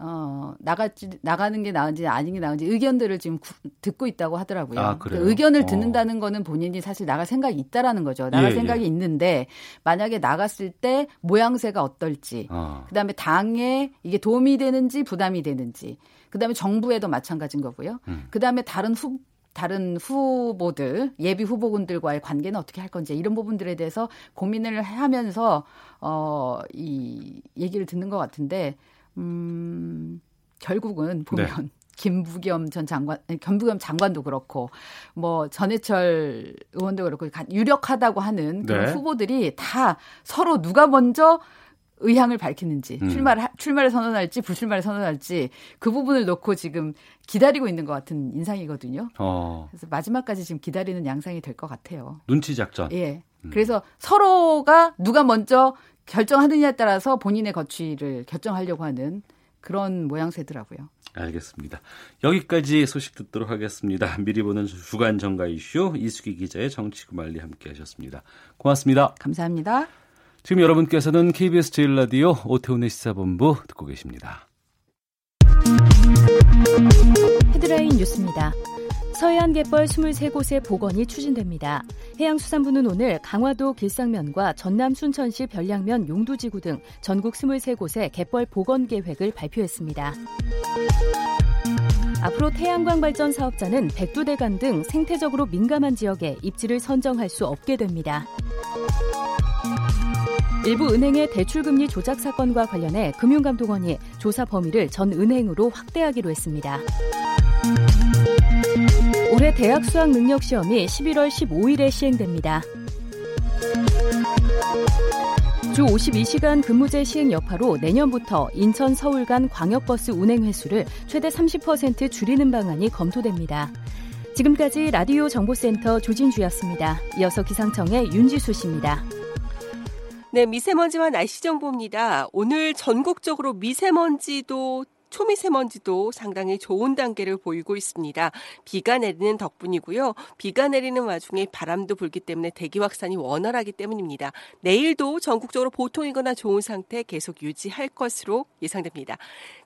어, 나가지, 나가는 게 나은지 아닌 게 나은지 의견들을 지금 구, 듣고 있다고 하더라고요. 아, 그 의견을 어. 듣는다는 어. 거는 본인이 사실 나갈 생각이 있다라는 거죠. 나갈 예, 생각이 예. 있는데 만약에 나갔을 때 모양새가 어떨지, 어. 그 다음에 당에 이게 도움이 되는지 부담이 되는지, 그 다음에 정부에도 마찬가지인 거고요. 음. 그 다음에 다른 후, 다른 후보들 예비 후보군들과의 관계는 어떻게 할 건지 이런 부분들에 대해서 고민을 하면서 어 이 얘기를 듣는 것 같은데 음 결국은 보면 네. 김부겸 전 장관, 김부겸 장관도 그렇고 뭐 전해철 의원도 그렇고 유력하다고 하는 그런 네. 후보들이 다 서로 누가 먼저 의향을 밝히는지 음. 출마를 출마를 선언할지 불출마를 선언할지 그 부분을 놓고 지금 기다리고 있는 것 같은 인상이거든요. 어. 그래서 마지막까지 지금 기다리는 양상이 될 것 같아요. 눈치 작전. 예. 음. 그래서 서로가 누가 먼저 결정하느냐에 따라서 본인의 거취를 결정하려고 하는 그런 모양새더라고요. 알겠습니다. 여기까지 소식 듣도록 하겠습니다. 미리 보는 주간 정가 이슈 이수기 기자의 정치구말리 함께 하셨습니다. 고맙습니다. 감사합니다. 지금 여러분께서는 KBS 제일 라디오 오태훈의 시사본부 듣고 계십니다. 헤드라인 뉴스입니다. 서해안 갯벌 23곳의 복원이 추진됩니다. 해양수산부는 오늘 강화도 길상면과 전남 순천시 별량면 용두지구 등 전국 23곳의 갯벌 복원 계획을 발표했습니다. 앞으로 태양광 발전 사업자는 백두대간 등 생태적으로 민감한 지역에 입지를 선정할 수 없게 됩니다. 일부 은행의 대출금리 조작 사건과 관련해 금융감독원이 조사 범위를 전 은행으로 확대하기로 했습니다. 올해 대학 수학 능력 시험이 11월 15일에 시행됩니다. 주 52시간 근무제 시행 여파로 내년부터 인천 서울 간 광역버스 운행 횟수를 최대 30% 줄이는 방안이 검토됩니다. 지금까지 라디오 정보센터 조진주였습니다. 이어서 기상청의 윤지수 씨입니다. 네, 미세먼지와 날씨 정보입니다. 오늘 전국적으로 미세먼지도 초미세먼지도 상당히 좋은 단계를 보이고 있습니다. 비가 내리는 덕분이고요. 비가 내리는 와중에 바람도 불기 때문에 대기 확산이 원활하기 때문입니다. 내일도 전국적으로 보통이거나 좋은 상태 계속 유지할 것으로 예상됩니다.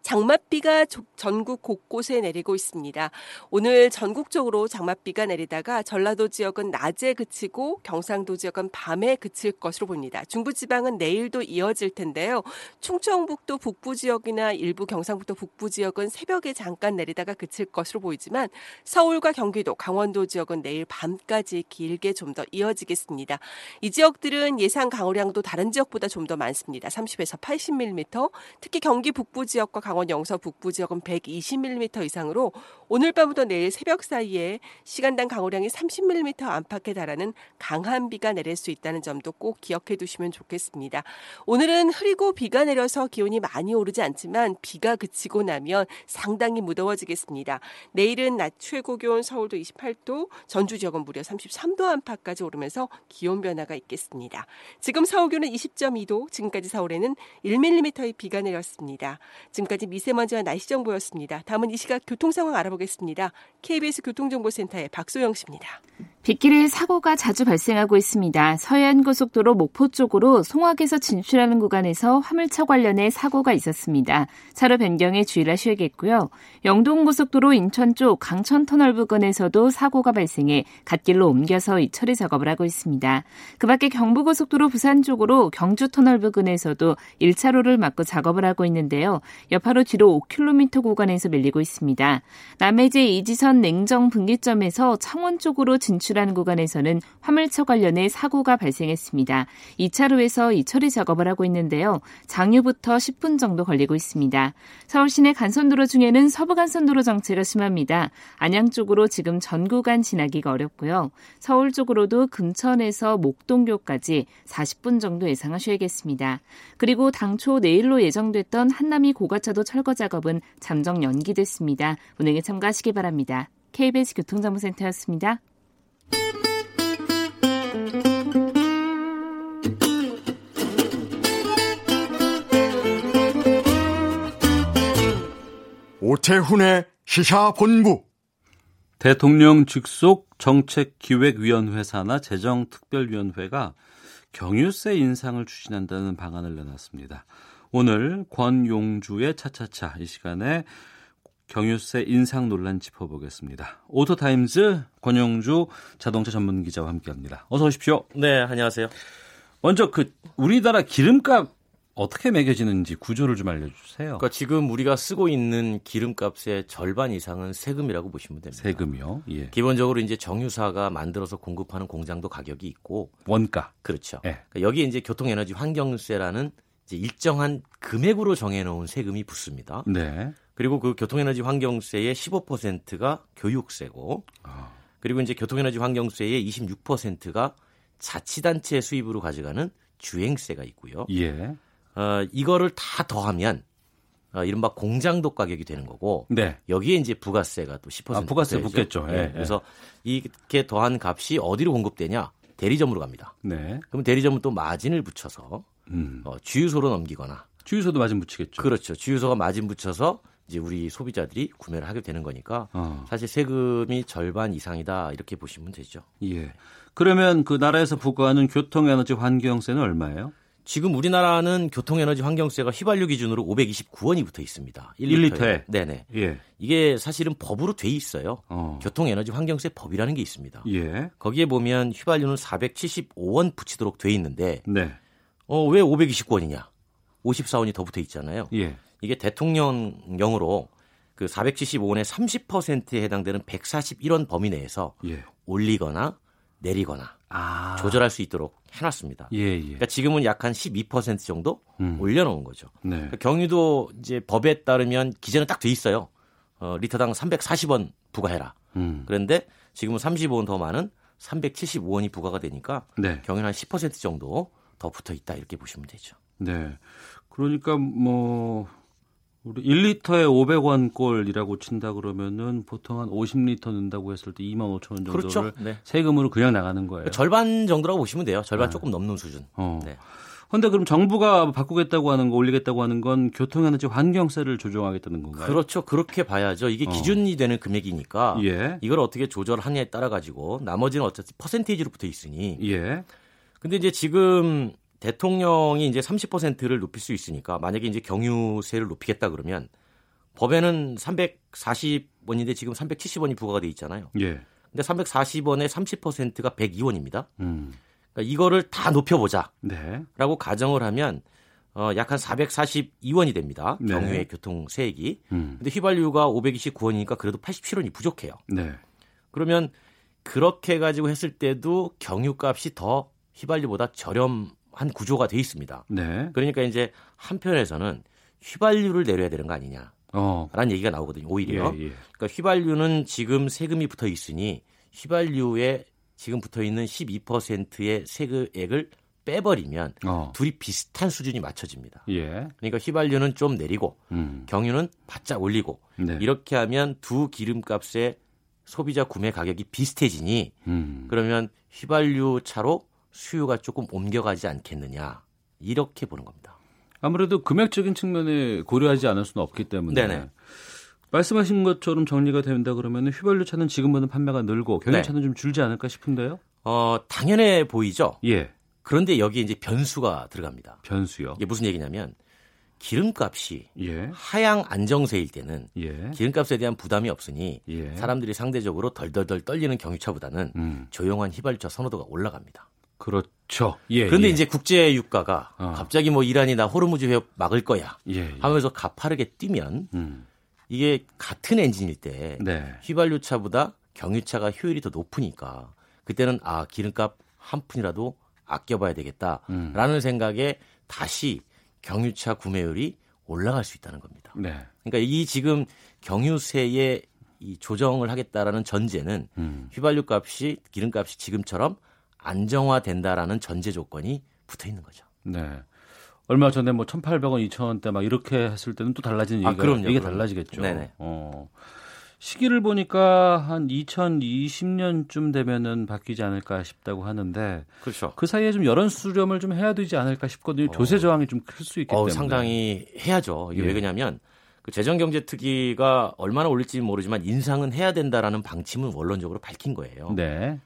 장맛비가 전국 곳곳에 내리고 있습니다. 오늘 전국적으로 장맛비가 내리다가 전라도 지역은 낮에 그치고 경상도 지역은 밤에 그칠 것으로 보입니다. 중부지방은 내일도 이어질 텐데요. 충청북도 북부 지역이나 일부 경상북도 북부 지역은 새벽에 잠깐 내리다가 그칠 것으로 보이지만 서울과 경기도, 강원도 지역은 내일 밤까지 길게 좀 더 이어지겠습니다. 이 지역들은 예상 강우량도 다른 지역보다 좀 더 많습니다. 30에서 80mm, 특히 경기 북부 지역과 강원 영서 북부 지역은 120mm 이상으로 오늘 밤부터 내일 새벽 사이에 시간당 강우량이 30mm 안팎에 달하는 강한 비가 내릴 수 있다는 점도 꼭 기억해 두시면 좋겠습니다. 오늘은 흐리고 비가 내려서 기온이 많이 오르지 않지만 비가 그치 고 나면 상당히 무더워지겠습니다. 내일은 낮 최고 기온 서울도 28도, 전주 지역은 무려 33도 안팎까지 오르면서 기온 변화가 있겠습니다. 지금 서울 기온은 20.2도, 지금까지 서울에는 1mm의 비가 내렸습니다. 지금까지 미세먼지와 날씨 정보였습니다. 다음은 이 시각 교통 상황 알아보겠습니다. KBS 교통정보센터의 박소영 씨입니다. 빗길에 사고가 자주 발생하고 있습니다. 서해안고속도로 목포 쪽으로 송악에서 진출하는 구간에서 화물차 관련해 사고가 있었습니다. 차로 변경 에 주의를 하셔야겠고요. 영동고속도로 인천 쪽 강천터널 부근에서도 사고가 발생해 갓길로 옮겨서 이 처리 작업을 하고 있습니다. 그 밖에 경부고속도로 부산 쪽으로 경주터널 부근에서도 1차로를 막고 작업을 하고 있는데요. 여파로 뒤로 5km 구간에서 밀리고 있습니다. 남해제 이지선 냉정 분기점에서 창원 쪽으로 진출 진출하는 구간에서는 화물차 관련해 사고가 발생했습니다. 2차로에서 이 처리 작업을 하고 있는데요. 장유부터 10분 정도 걸리고 있습니다. 서울 시내 간선도로 중에는 서부 간선도로 정체가 심합니다. 안양 쪽으로 지금 전 구간 지나기가 어렵고요. 서울 쪽으로도 금천에서 목동교까지 40분 정도 예상하셔야겠습니다. 그리고 당초 내일로 예정됐던 한남이 고가차도 철거 작업은 잠정 연기됐습니다. 운행에 참가하시기 바랍니다. KBS 교통정보센터였습니다. 오태훈의 시사본부 대통령 직속 정책기획위원회 산하 재정특별위원회가 경유세 인상을 추진한다는 방안을 내놨습니다. 오늘 권용주의 차차차 이 시간에 경유세 인상 논란 짚어보겠습니다. 오토타임즈 권용주 자동차 전문 기자와 함께합니다. 어서 오십시오. 네, 안녕하세요. 먼저 그 우리나라 기름값 어떻게 매겨지는지 구조를 좀 알려주세요. 그러니까 지금 우리가 쓰고 있는 기름값의 절반 이상은 세금이라고 보시면 됩니다. 세금이요? 예. 기본적으로 이제 정유사가 만들어서 공급하는 공장도 가격이 있고 원가 그렇죠. 예. 그러니까 여기에 이제 교통에너지 환경세라는 이제 일정한 금액으로 정해놓은 세금이 붙습니다. 네. 그리고 그 교통에너지 환경세의 15%가 교육세고, 아. 그리고 이제 교통에너지 환경세의 26%가 자치단체 수입으로 가져가는 주행세가 있고요. 예. 어, 이거를 다 더하면 어, 이른바 공장도 가격이 되는 거고 네. 여기에 이제 부가세가 또 10% 아, 부가세 붙겠죠. 예, 네. 그래서 이렇게 더한 값이 어디로 공급되냐? 대리점으로 갑니다. 네. 그러면 대리점은 또 마진을 붙여서 음. 어, 주유소로 넘기거나 주유소도 마진 붙이겠죠. 그렇죠. 주유소가 마진 붙여서 이제 우리 소비자들이 구매를 하게 되는 거니까 어. 사실 세금이 절반 이상이다 이렇게 보시면 되죠. 예. 그러면 그 나라에서 부과하는 교통에너지 환경세는 얼마예요? 지금 우리나라는 교통에너지 환경세가 휘발유 기준으로 529원이 붙어 있습니다. 1리터에. 1리터에. 네네. 예. 이게 사실은 법으로 돼 있어요. 어. 교통에너지 환경세 법이라는 게 있습니다. 예. 거기에 보면 휘발유는 475원 붙이도록 돼 있는데 네. 어, 왜 529원이냐? 54원이 더 붙어 있잖아요. 예. 이게 대통령령으로 그 475원의 30%에 해당되는 141원 범위 내에서 예. 올리거나 내리거나 아. 조절할 수 있도록 해놨습니다. 예, 예. 그러니까 지금은 약 한 12% 정도 음. 올려놓은 거죠. 네. 그러니까 경유도 이제 법에 따르면 기재는 딱 돼 있어요. 어, 리터당 340원 부과해라. 음. 그런데 지금은 35원 더 많은 375원이 부과가 되니까 네. 경유는 한 10% 정도 더 붙어 있다 이렇게 보시면 되죠. 네. 그러니까 뭐 우리 1리터에 500원 꼴이라고 친다 그러면은 보통 한 50리터 넣는다고 했을 때 2만 5천 원 정도를 그렇죠. 네. 세금으로 그냥 나가는 거예요. 절반 정도라고 보시면 돼요. 절반 네. 조금 넘는 수준. 어. 네. 근데 그럼 정부가 바꾸겠다고 하는 거 올리겠다고 하는 건 교통에너지 환경세를 조정하겠다는 건가요? 그렇죠. 그렇게 봐야죠. 이게 어. 기준이 되는 금액이니까 예. 이걸 어떻게 조절하냐에 따라 가지고 나머지는 어쨌든 퍼센테이지로 붙어 있으니. 예. 근데 이제 지금 대통령이 이제 30%를 높일 수 있으니까 만약에 이제 경유세를 높이겠다 그러면 법에는 340원인데 지금 370원이 부과가 돼 있잖아요. 예. 근데 340원에 30%가 102원입니다. 음. 그러니까 이거를 다 높여보자. 네. 라고 가정을 하면 어, 약 한 442원이 됩니다. 네. 경유의 교통 세액이. 음. 근데 휘발유가 529원이니까 그래도 87원이 부족해요. 네. 그러면 그렇게 가지고 했을 때도 경유값이 더 휘발유보다 저렴 한 구조가 돼 있습니다. 네. 그러니까 이제 한편에서는 휘발유를 내려야 되는 거 아니냐. 어. 라는 얘기가 나오거든요. 오히려. 예, 예. 그러니까 휘발유는 지금 세금이 붙어 있으니 휘발유에 지금 붙어 있는 12%의 세금액을 빼버리면 어. 둘이 비슷한 수준이 맞춰집니다. 예. 그러니까 휘발유는 좀 내리고 음. 경유는 바짝 올리고 네. 이렇게 하면 두 기름값의 소비자 구매 가격이 비슷해지니 음. 그러면 휘발유 차로 수요가 조금 옮겨가지 않겠느냐 이렇게 보는 겁니다. 아무래도 금액적인 측면에 고려하지 않을 수는 없기 때문에 네네. 말씀하신 것처럼 정리가 된다 그러면 휘발유 차는 지금보다 판매가 늘고 경유차는 네. 좀 줄지 않을까 싶은데요. 어 당연해 보이죠. 예. 그런데 여기에 이제 변수가 들어갑니다. 변수요. 이게 무슨 얘기냐면 기름값이 예. 하향 안정세일 때는 예. 기름값에 대한 부담이 없으니 예. 사람들이 상대적으로 덜덜덜 떨리는 경유차보다는 음. 조용한 휘발유차 선호도가 올라갑니다. 그렇죠. 예, 그런데 예. 이제 국제 유가가 어. 갑자기 뭐 이란이 나 호르무즈 해협 막을 거야 예, 예. 하면서 가파르게 뛰면 음. 이게 같은 엔진일 때 네. 휘발유 차보다 경유차가 효율이 더 높으니까 그때는 아 기름값 한 푼이라도 아껴봐야 되겠다라는 음. 생각에 다시 경유차 구매율이 올라갈 수 있다는 겁니다. 네. 그러니까 이 지금 경유세의 이 조정을 하겠다라는 전제는 음. 휘발유 값이 기름값이 지금처럼 안정화된다라는 전제 조건이 붙어 있는 거죠. 네. 얼마 전에 뭐 1,800원, 2,000원대 막 이렇게 했을 때는 또 달라지는 아, 얘기가, 그럼요, 얘기가 그럼요. 달라지겠죠. 네네. 어. 시기를 보니까 한 2020년쯤 되면은 바뀌지 않을까 싶다고 하는데 그렇죠. 그 사이에 좀 여론 수렴을 좀 해야 되지 않을까 싶거든요. 조세 저항이 좀 클 수 있기 어, 때문에 상당히 해야죠. 이게 예. 왜 그러냐면 그 재정경제특위가 얼마나 올릴지 모르지만 인상은 해야 된다라는 방침은 원론적으로 밝힌 거예요. 네.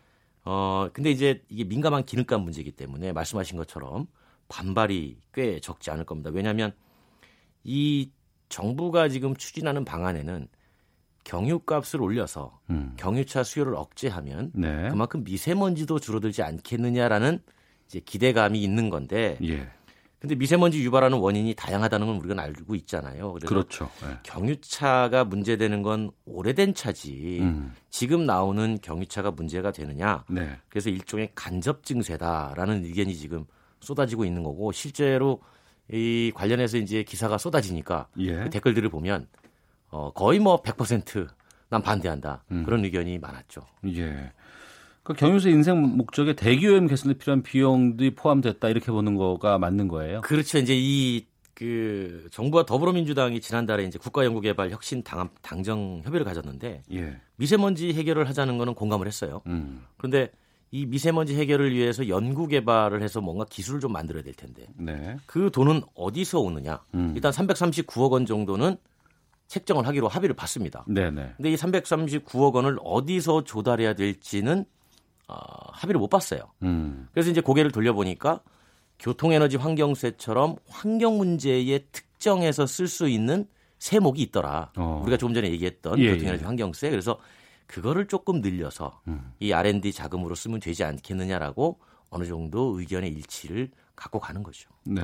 어, 근데 이제 이게 민감한 기름값 문제이기 때문에 말씀하신 것처럼 반발이 꽤 적지 않을 겁니다. 왜냐하면 이 정부가 지금 추진하는 방안에는 경유값을 올려서 음. 경유차 수요를 억제하면 네. 그만큼 미세먼지도 줄어들지 않겠느냐라는 이제 기대감이 있는 건데 예. 근데 미세먼지 유발하는 원인이 다양하다는 건 우리가 알고 있잖아요. 그래서 그렇죠. 네. 경유차가 문제되는 건 오래된 차지 음. 지금 나오는 경유차가 문제가 되느냐. 네. 그래서 일종의 간접 증세다라는 의견이 지금 쏟아지고 있는 거고 실제로 이 관련해서 이제 기사가 쏟아지니까 예. 그 댓글들을 보면 어 거의 뭐 100%난 반대한다. 음. 그런 의견이 많았죠. 예. 그 경유세 인생 목적에 대기오염 개선에 필요한 비용들이 포함됐다 이렇게 보는 거가 맞는 거예요. 그렇죠. 이제 이 그 정부와 더불어민주당이 지난달에 이제 국가연구개발 혁신 당, 당정 협의를 가졌는데 예. 미세먼지 해결을 하자는 거는 공감을 했어요. 음. 그런데 이 미세먼지 해결을 위해서 연구 개발을 해서 뭔가 기술을 좀 만들어야 될 텐데 네. 그 돈은 어디서 오느냐? 음. 일단 339억 원 정도는 책정을 하기로 합의를 봤습니다. 네네. 근데 이 339억 원을 어디서 조달해야 될지는 어, 합의를 못 봤어요. 음. 그래서 이제 고개를 돌려보니까 교통에너지 환경세처럼 환경 문제에 특정해서 쓸 수 있는 세목이 있더라. 어. 우리가 조금 전에 얘기했던 예, 교통에너지 예. 환경세. 그래서 그거를 조금 늘려서 음. 이 R&D 자금으로 쓰면 되지 않겠느냐라고 어느 정도 의견의 일치를 갖고 가는 거죠. 네.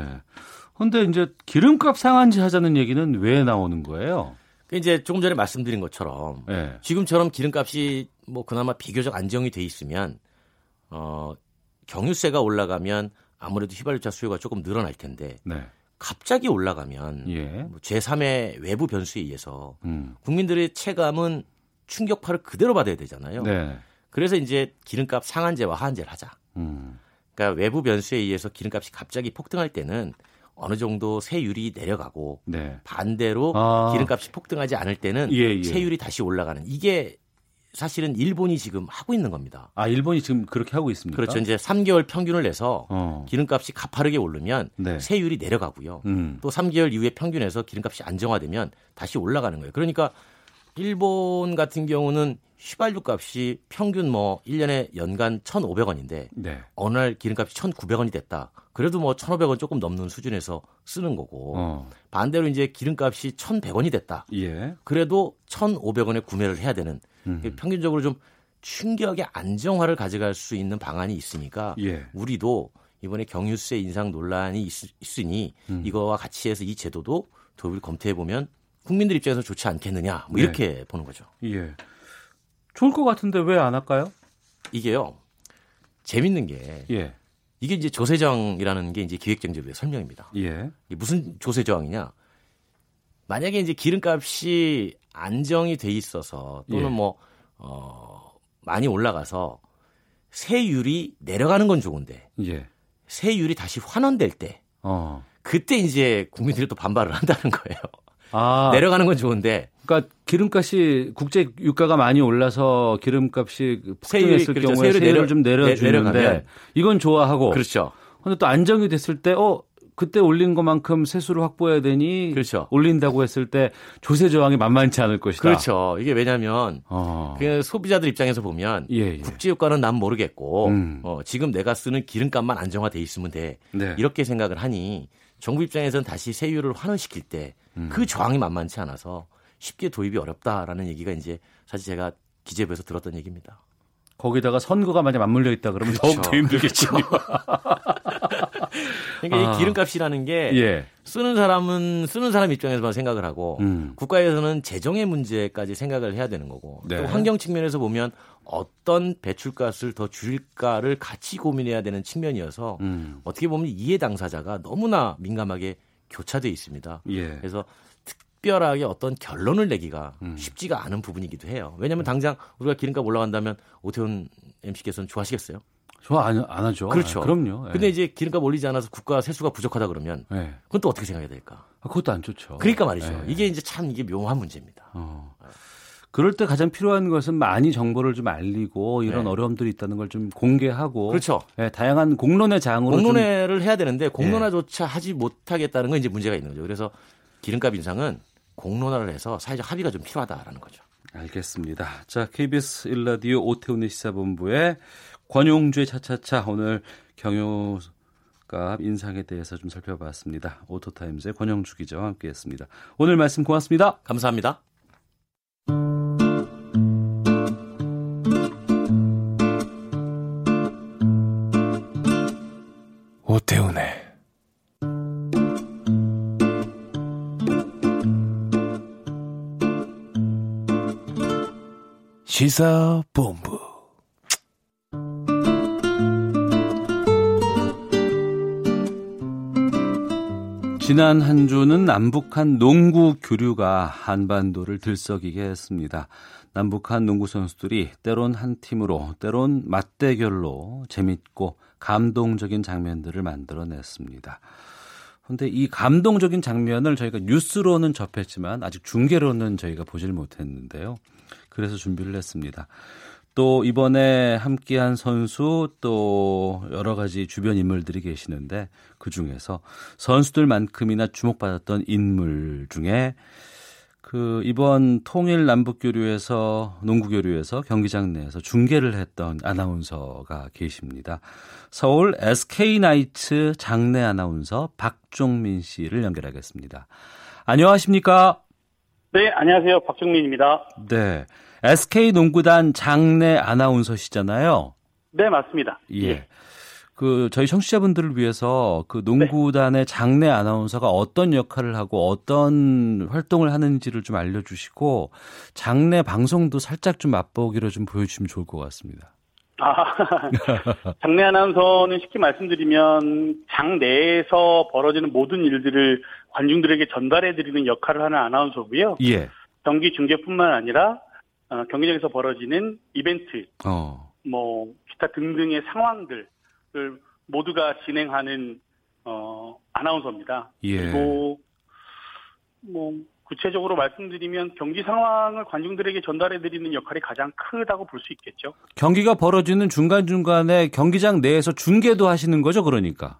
근데 이제 기름값 상한제 하자는 얘기는 왜 나오는 거예요? 그 이제 조금 전에 말씀드린 것처럼 네. 지금처럼 기름값이 뭐 그나마 비교적 안정이 돼 있으면 어 경유세가 올라가면 아무래도 휘발유차 수요가 조금 늘어날 텐데 네. 갑자기 올라가면 예. 뭐 제3의 외부 변수에 의해서 음. 국민들의 체감은 충격파를 그대로 받아야 되잖아요. 네. 그래서 이제 기름값 상한제와 하한제를 하자. 음. 그러니까 외부 변수에 의해서 기름값이 갑자기 폭등할 때는 어느 정도 세율이 내려가고 네. 반대로 아. 기름값이 폭등하지 않을 때는 예, 예. 세율이 다시 올라가는 이게 사실은 일본이 지금 하고 있는 겁니다. 아, 일본이 지금 그렇게 하고 있습니까? 그렇죠. 이제 3개월 평균을 내서 어. 기름값이 가파르게 오르면 네. 세율이 내려가고요. 음. 또 3개월 이후에 평균에서 기름값이 안정화되면 다시 올라가는 거예요. 그러니까 일본 같은 경우는 휘발유 값이 평균 뭐 1년에 연간 1,500원인데 네. 어느 날 기름값이 1,900원이 됐다. 그래도 뭐 1,500원 조금 넘는 수준에서 쓰는 거고 어. 반대로 이제 기름값이 1,100원이 됐다. 예. 그래도 1,500원에 구매를 해야 되는 음. 평균적으로 좀 충격의 안정화를 가져갈 수 있는 방안이 있으니까 예. 우리도 이번에 경유세 인상 논란이 있, 으니 음. 이거와 같이 해서 이 제도도 도입을 검토해 보면 국민들 입장에서 좋지 않겠느냐 뭐 네. 이렇게 네. 보는 거죠. 예. 좋을 것 같은데 왜 안 할까요? 이게요. 재밌는 게 예. 이게 이제 조세정이라는 게 이제 기획정제부의 설명입니다. 예. 이게 무슨 조세저항이냐? 만약에 이제 기름값이 안정이 돼 있어서 또는 예. 뭐 어, 많이 올라가서 세율이 내려가는 건 좋은데 예. 세율이 다시 환원될 때 어. 그때 이제 국민들이 또 반발을 한다는 거예요. 아. 내려가는 건 좋은데. 그러니까 기름값이 국제 유가가 많이 올라서 기름값이 폭등했을 그렇죠. 경우에 세율을, 세율을 좀 내려주는데 이건 좋아하고. 그렇죠. 근데 또 안정이 됐을 때 어. 그때 올린 것만큼 세수를 확보해야 되니 그렇죠. 올린다고 했을 때 조세 저항이 만만치 않을 것이다. 그렇죠. 이게 왜냐하면 어. 그 소비자들 입장에서 보면 예, 예. 국제 유가는 난 모르겠고 음. 어, 지금 내가 쓰는 기름값만 안정화돼 있으면 돼 네. 이렇게 생각을 하니 정부 입장에서는 다시 세율을 환원시킬 때 그 음. 저항이 만만치 않아서 쉽게 도입이 어렵다라는 얘기가 이제 사실 제가 기재부에서 들었던 얘기입니다. 거기다가 선거가 만약 맞물려 있다 그러면 그렇죠. 더욱 더 힘들겠죠. 그렇죠. 그러니까 아. 이 기름값이라는 게 예. 쓰는 사람은 쓰는 사람 입장에서만 생각을 하고 음. 국가에서는 재정의 문제까지 생각을 해야 되는 거고 네. 또 환경 측면에서 보면 어떤 배출가스를 더 줄일까를 같이 고민해야 되는 측면이어서 음. 어떻게 보면 이해 당사자가 너무나 민감하게 교차돼 있습니다. 예. 그래서 특별하게 어떤 결론을 내기가 음. 쉽지가 않은 부분이기도 해요. 왜냐하면 당장 우리가 기름값 올라간다면 오태훈 MC께서는 좋아하시겠어요? 좋아 안, 안 하죠. 그렇죠. 아, 그럼요. 예. 근데 이제 기름값 올리지 않아서 국가 세수가 부족하다 그러면 예. 그건 또 어떻게 생각해야 될까? 아, 그것도 안 좋죠. 그러니까 말이죠. 예. 이게 이제 참 이게 묘한 문제입니다. 어. 그럴 때 가장 필요한 것은 많이 정보를 좀 알리고 이런 네. 어려움들이 있다는 걸 좀 공개하고 그렇죠. 네, 다양한 공론의 장으로 공론회를 해야 되는데 공론화조차 네. 하지 못하겠다는 건 이제 문제가 있는 거죠. 그래서 기름값 인상은 공론화를 해서 사회적 합의가 좀 필요하다라는 거죠. 알겠습니다. 자, KBS 일라디오 오태훈의 시사본부의 권용주의 차차차 오늘 경유값 인상에 대해서 좀 살펴봤습니다. 오토타임즈의 권영주 기자와 함께했습니다. 오늘 말씀 고맙습니다. 감사합니다. 오태훈의 시사본부 지난 한 주는 남북한 농구 교류가 한반도를 들썩이게 했습니다. 남북한 농구 선수들이 때론 한 팀으로, 때론 맞대결로 재밌고 감동적인 장면들을 만들어냈습니다. 근데 이 감동적인 장면을 저희가 뉴스로는 접했지만 아직 중계로는 저희가 보질 못했는데요. 그래서 준비를 했습니다. 또 이번에 함께한 선수 또 여러 가지 주변 인물들이 계시는데 그 중에서 선수들만큼이나 주목받았던 인물 중에 그 이번 통일 남북 교류에서 농구 교류에서 경기장 내에서 중계를 했던 아나운서가 계십니다. 서울 SK 나이츠 장내 아나운서 박종민 씨를 연결하겠습니다. 안녕하십니까? 네, 안녕하세요. 박종민입니다. 네. SK 농구단 장내 아나운서시잖아요. 네, 맞습니다. 예. 그 저희 청취자분들을 위해서 그 농구단의 장내 아나운서가 어떤 역할을 하고 어떤 활동을 하는지를 좀 알려주시고 장내 방송도 살짝 좀 맛보기로 좀 보여주시면 좋을 것 같습니다. 아, 장내 아나운서는 쉽게 말씀드리면 장 내에서 벌어지는 모든 일들을 관중들에게 전달해드리는 역할을 하는 아나운서고요. 예. 경기 중계뿐만 아니라 어, 경기장에서 벌어지는 이벤트, 어. 뭐 기타 등등의 상황들 을 모두가 진행하는 어, 아나운서입니다. 예. 그리고 뭐 구체적으로 말씀드리면 경기 상황을 관중들에게 전달해 드리는 역할이 가장 크다고 볼 수 있겠죠. 경기가 벌어지는 중간 중간에 경기장 내에서 중계도 하시는 거죠, 그러니까.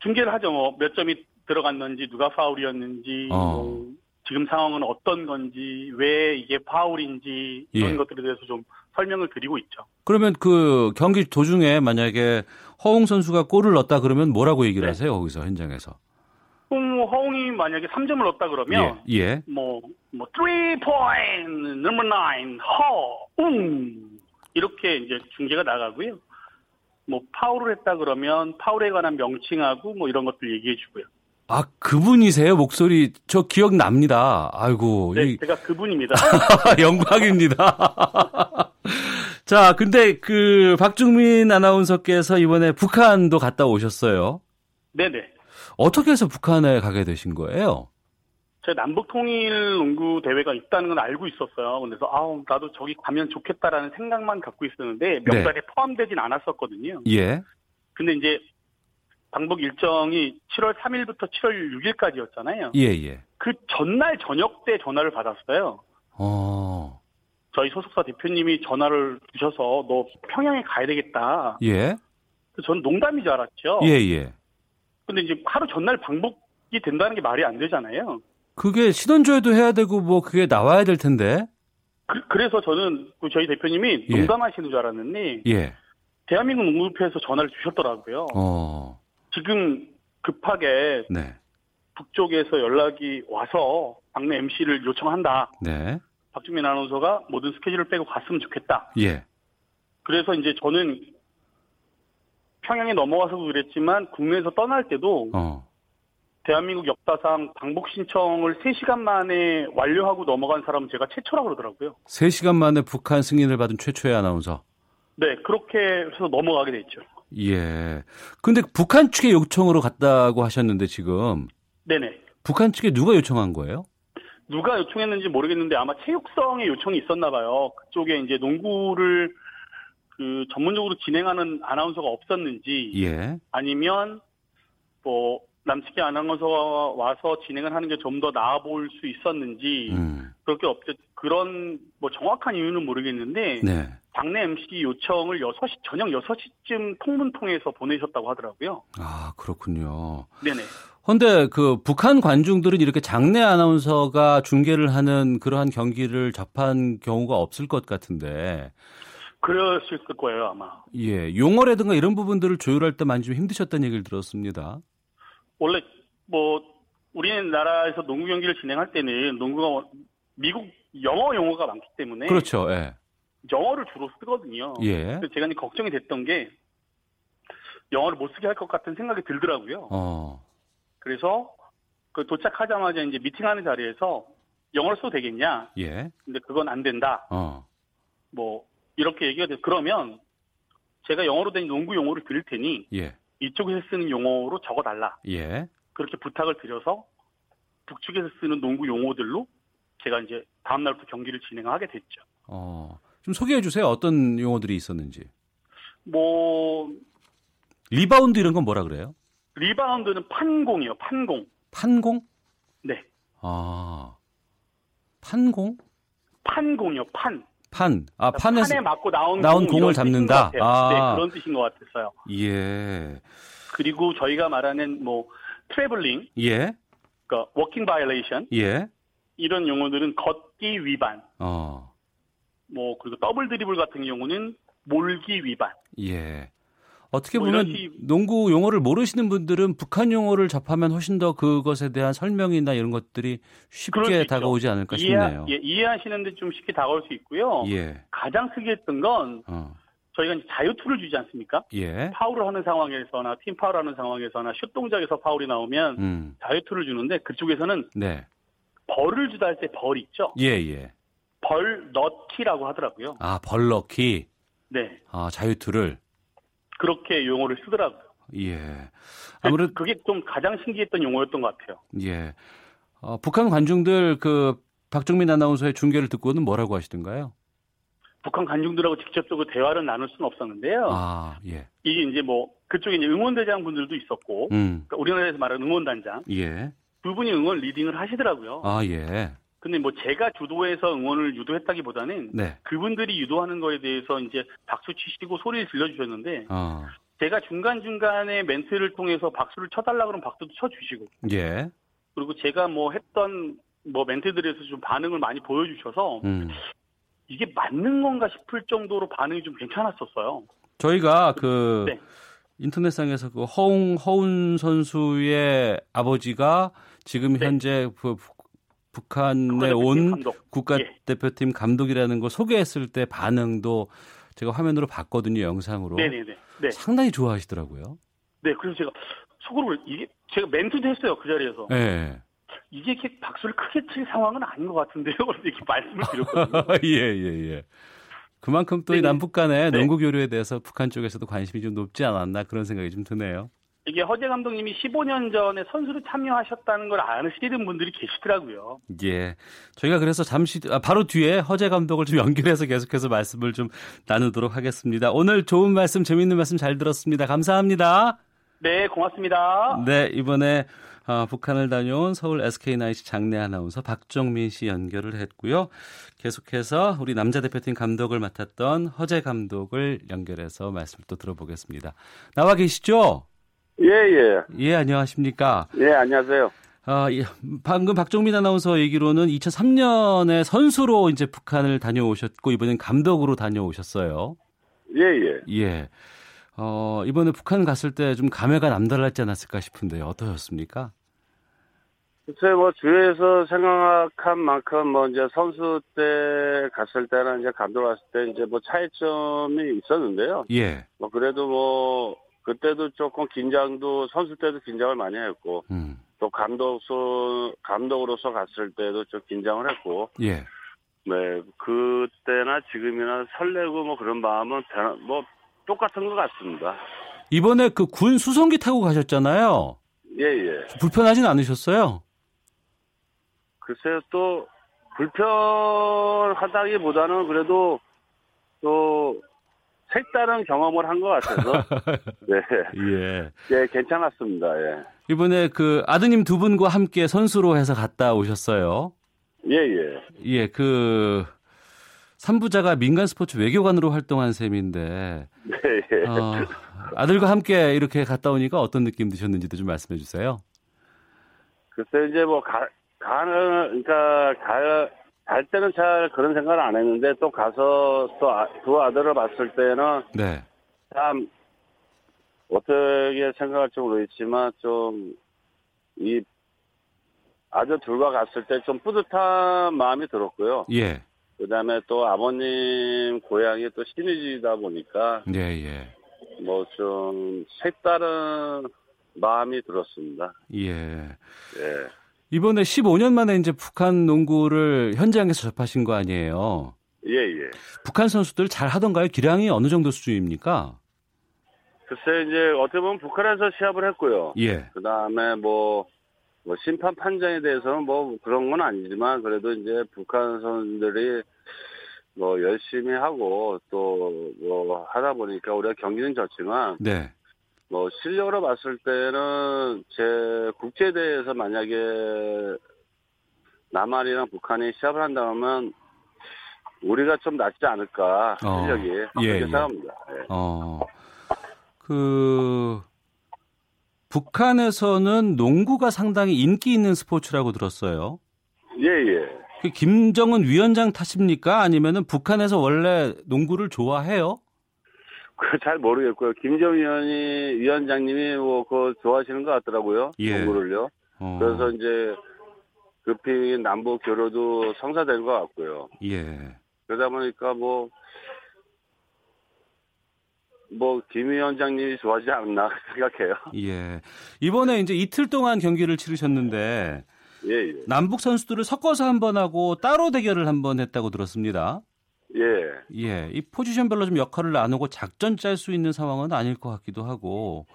중계를 하죠. 뭐 몇 점이 들어갔는지 누가 파울이었는지 어. 뭐 지금 상황은 어떤 건지 왜 이게 파울인지 이런 예. 것들에 대해서 좀 설명을 드리고 있죠. 그러면 그 경기 도중에 만약에 허웅 선수가 골을 넣었다 그러면 뭐라고 얘기를 네. 하세요, 거기서 현장에서? 그럼 허웅이 만약에 3점을 넣었다 그러면 예. 예. 뭐, 뭐, 3 point, number 9, 허웅. 이렇게 이제 중계가 나가고요. 뭐, 파울을 했다 그러면 파울에 관한 명칭하고 뭐 이런 것들 얘기해 주고요. 아, 그분이세요? 목소리 저 기억납니다. 아이고. 네, 이- 제가 그분입니다. 영광입니다. 자, 근데 그 박중민 아나운서께서 이번에 북한도 갔다 오셨어요. 네네. 어떻게 해서 북한에 가게 되신 거예요? 제가 남북 통일 농구 대회가 있다는 건 알고 있었어요. 그래서 아우 나도 저기 가면 좋겠다라는 생각만 갖고 있었는데 명단에 포함되진 않았었거든요. 예. 근데 이제 방북 일정이 7월 3일부터 7월 6일까지였잖아요. 예, 예. 그 전날 저녁 때 전화를 받았어요. 어. 저희 소속사 대표님이 전화를 주셔서 너 평양에 가야 되겠다. 예. 저는 농담인 줄 알았죠. 예, 예. 근데 이제 하루 전날 방북이 된다는 게 말이 안 되잖아요. 그게 신원조회도 해야 되고 뭐 그게 나와야 될 텐데. 그, 래서 저는 그 저희 대표님이 예. 농담하시는 줄 알았는데 예. 대한민국 농구협회에서 전화를 주셨더라고요. 어. 지금 급하게 네. 북쪽에서 연락이 와서 박내 MC를 요청한다. 네. 박준민 아나운서가 모든 스케줄을 빼고 갔으면 좋겠다. 예. 그래서 이제 저는 평양에 넘어와서도 그랬지만 국내에서 떠날 때도 어. 대한민국 역사상 방북 신청을 3시간 만에 완료하고 넘어간 사람은 제가 최초라고 그러더라고요. 3시간 만에 북한 승인을 받은 최초의 아나운서. 네, 그렇게 해서 넘어가게 됐죠. 예. 근데 북한 측의 요청으로 갔다고 하셨는데 지금 네네. 북한 측에 누가 요청한 거예요? 누가 요청했는지 모르겠는데 아마 체육성의 요청이 있었나 봐요. 그쪽에 이제 농구를 그 전문적으로 진행하는 아나운서가 없었는지 예. 아니면 뭐 남측의 아나운서가 와서 진행을 하는 게 좀 더 나아 보일 수 있었는지 음. 그렇게 없죠. 그런 뭐 정확한 이유는 모르겠는데 네. 당내 MC 요청을 6시 저녁 6시쯤 통문 통해서 보내셨다고 하더라고요. 아, 그렇군요. 네네. 근데 그 북한 관중들은 이렇게 장내 아나운서가 중계를 하는 그러한 경기를 접한 경우가 없을 것 같은데. 그러실 거예요, 아마. 예. 용어라든가 이런 부분들을 조율할 때 많이 좀 힘드셨다는 얘기를 들었습니다. 원래 뭐 우리나라에서 농구 경기를 진행할 때는 농구가 미국 영어 용어가 많기 때문에 그렇죠. 예. 영어를 주로 쓰거든요. 예. 제가 이제 걱정이 됐던 게 영어를 못 쓰게 할 것 같은 생각이 들더라고요. 어. 그래서 그 도착하자마자 이제 미팅하는 자리에서 영어를 써도 되겠냐? 예. 근데 그건 안 된다. 어. 뭐 이렇게 얘기가 돼서 그러면 제가 영어로 된 농구 용어를 드릴 테니 예. 이쪽에서 쓰는 용어로 적어달라. 예. 그렇게 부탁을 드려서 북측에서 쓰는 농구 용어들로 제가 이제 다음 날부터 경기를 진행하게 됐죠. 어, 좀 소개해 주세요. 어떤 용어들이 있었는지. 뭐 리바운드 이런 건 뭐라 그래요? 리바운드는 판공이요. 판공. 판공? 네. 아. 판공? 판공이요. 판. 판. 아, 그러니까 판에서 판에 맞고 나온, 나온 공, 을 잡는다. 아. 네, 그런 뜻인 것 같았어요. 예. 그리고 저희가 말하는 뭐 트래블링, 예. 그러니까 walking violation, 예. 이런 용어들은 걷기 위반. 어. 뭐 그리고 더블 드리블 같은 경우는 몰기 위반. 예. 어떻게 뭐 보면 시... 농구 용어를 모르시는 분들은 북한 용어를 접하면 훨씬 더 그것에 대한 설명이나 이런 것들이 쉽게 다가오지 않을까 싶네요. 이해, 예, 이해하시는데 좀 쉽게 다가올 수 있고요. 예. 가장 특이했던 건 어. 저희가 이제 자유투를 주지 않습니까? 예. 파울을 하는 상황에서나 팀 파울 하는 상황에서나 슛 동작에서 파울이 나오면 음. 자유투를 주는데 그쪽에서는 네. 벌을 주다 할 때 벌 있죠? 예, 예. 벌 넣기라고 하더라고요. 아, 벌 넣기? 네. 아, 자유투를? 그렇게 용어를 쓰더라고요. 예. 아무래도 그게 좀 가장 신기했던 용어였던 것 같아요. 예. 어, 북한 관중들 그 박정민 아나운서의 중계를 듣고는 뭐라고 하시던가요? 북한 관중들하고 직접적으로 대화를 나눌 수는 없었는데요. 아, 예. 이게 이제 뭐 그쪽에 이제 응원대장 분들도 있었고, 음. 그러니까 우리나라에서 말하는 응원단장. 예. 두 분이 응원 리딩을 하시더라고요. 아, 예. 근데 뭐 제가 주도해서 응원을 유도했다기보다는 네. 그분들이 유도하는 거에 대해서 이제 박수 치시고 소리를 들려주셨는데 어. 제가 중간 중간에 멘트를 통해서 박수를 쳐달라 그러면 박수도 쳐주시고 예. 그리고 제가 뭐 했던 뭐 멘트들에서 좀 반응을 많이 보여주셔서 음. 이게 맞는 건가 싶을 정도로 반응이 좀 괜찮았었어요. 저희가 그 네. 인터넷상에서 그 허웅 허운 선수의 아버지가 지금 네. 현재 그 북한에 온 감독. 국가대표팀 예. 감독이라는 걸 소개했을 때 반응도 제가 화면으로 봤거든요, 영상으로. 네네네. 네. 상당히 좋아하시더라고요. 네, 그래서 제가 속으로 이게 제가 멘트도 했어요 그 자리에서. 네. 이게 이렇게 박수를 크게 칠 상황은 아닌 것 같은데요. 이렇게 말씀을 드렸거든요. 예, 예, 예. 그만큼 또 이 남북 간의 네. 농구 교류에 대해서 북한 쪽에서도 관심이 좀 높지 않았나 그런 생각이 좀 드네요. 이게 허재 감독님이 15년 전에 선수로 참여하셨다는 걸 아시는 분들이 계시더라고요. 예. 저희가 그래서 잠시 아, 바로 뒤에 허재 감독을 좀 연결해서 계속해서 말씀을 좀 나누도록 하겠습니다. 오늘 좋은 말씀, 재밌는 말씀 잘 들었습니다. 감사합니다. 네, 고맙습니다. 네, 이번에 어, 북한을 다녀온 서울 SK나이츠 장내 아나운서 박정민 씨 연결을 했고요. 계속해서 우리 남자 대표팀 감독을 맡았던 허재 감독을 연결해서 말씀을 또 들어보겠습니다. 나와 계시죠? 예, 예. 예, 안녕하십니까? 예, 안녕하세요. 아, 예. 방금 박종민 아나운서 얘기로는 2003년에 선수로 이제 북한을 다녀오셨고 이번엔 감독으로 다녀오셨어요. 예, 예. 예. 어, 이번에 북한 갔을 때 좀 감회가 남달랐지 않았을까 싶은데 어떠셨습니까? 글쎄, 뭐, 주위에서 생각한 만큼, 뭐, 이제 선수 때 갔을 때나 이제 감독 갔을 때 이제 뭐 차이점이 있었는데요. 예. 뭐, 그래도 뭐, 그때도 조금 긴장도, 선수 때도 긴장을 많이 했고, 음. 또 감독소, 감독으로서 갔을 때도 좀 긴장을 했고, 예. 네, 그때나 지금이나 설레고 뭐 그런 마음은 변- 뭐, 똑같은 것 같습니다. 이번에 그 군 수송기 타고 가셨잖아요. 예, 예. 불편하진 않으셨어요? 글쎄요, 또, 불편하다기보다는 그래도 또 색다른 경험을 한 것 같아서, 네. 예. 예, 괜찮았습니다, 예. 이번에 그 아드님 두 분과 함께 선수로 해서 갔다 오셨어요. 예, 예. 예, 그 삼부자가 민간 스포츠 외교관으로 활동한 셈인데 네, 예. 어, 아들과 함께 이렇게 갔다 오니까 어떤 느낌 드셨는지도 좀 말씀해 주세요. 글쎄, 이제 뭐, 가, 가는, 그러니까, 가, 갈 때는 잘 그런 생각을 안 했는데, 또 가서 또두 아들을 봤을 때는, 네. 참, 어떻게 생각할지 모르겠지만, 좀, 이, 아들 둘과 갔을 때 좀 뿌듯한 마음이 들었고요. 예. 그 다음에 또 아버님 고향이 또 신의지다 보니까, 예, 예. 뭐 좀 색다른 마음이 들었습니다. 예. 예. 이번에 15년 만에 이제 북한 농구를 현장에서 접하신 거 아니에요? 예, 예. 북한 선수들 잘 하던가요? 기량이 어느 정도 수준입니까? 글쎄, 이제 어떻게 보면 북한에서 시합을 했고요. 예. 그 다음에 뭐, 뭐 심판 판정에 대해서는 뭐 그런 건 아니지만 그래도 이제 북한 선수들이 뭐 열심히 하고 또 뭐 하다 보니까 우리가 경기는 졌지만 네. 뭐 실력으로 봤을 때는 제 국제대회에서 만약에 남한이랑 북한이 시합을 한다면 우리가 좀 낫지 않을까 어. 실력이 예, 그렇게 예. 생각합니다. 예. 어. 그 북한에서는 농구가 상당히 인기 있는 스포츠라고 들었어요. 예, 예. 그 김정은 위원장 탓입니까? 아니면은 북한에서 원래 농구를 좋아해요? 그 잘 모르겠고요. 김정 위원이 위원장님이 뭐 그거 좋아하시는 것 같더라고요. 예. 농구를요. 어. 그래서 이제 급히 남북 교류도 성사된 것 같고요. 예. 그러다 보니까 뭐, 뭐, 김 위원장님이 좋아하지 않나 생각해요. 예. 이번에 이제 이틀 동안 경기를 치르셨는데 예, 예. 남북 선수들을 섞어서 한 번 하고 따로 대결을 한 번 했다고 들었습니다. 예. 예. 이 포지션별로 좀 역할을 나누고 작전 짤 수 있는 상황은 아닐 것 같기도 하고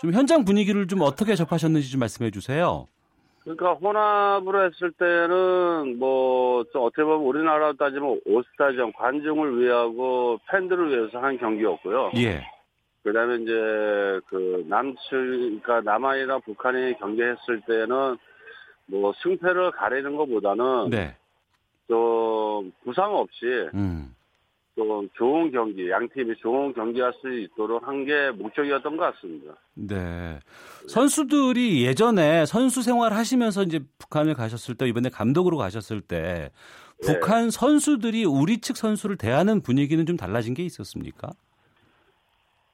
좀 현장 분위기를 좀 어떻게 접하셨는지 좀 말씀해 주세요. 그러니까 혼합으로 했을 때는 뭐, 좀 어떻게 보면 우리나라로 따지면 오스타전 관중을 위하고 팬들을 위해서 한 경기였고요. 예. 그 다음에 이제 그 남측, 그러니까 남한이랑 북한이 경기했을 때는 뭐 승패를 가리는 것보다는 네. 좀 부상 없이 음. 좀 좋은 경기, 양 팀이 좋은 경기할 수 있도록 한 게 목적이었던 것 같습니다. 네. 선수들이 예전에 선수 생활 하시면서 이제 북한을 가셨을 때 이번에 감독으로 가셨을 때 네. 북한 선수들이 우리 측 선수를 대하는 분위기는 좀 달라진 게 있었습니까?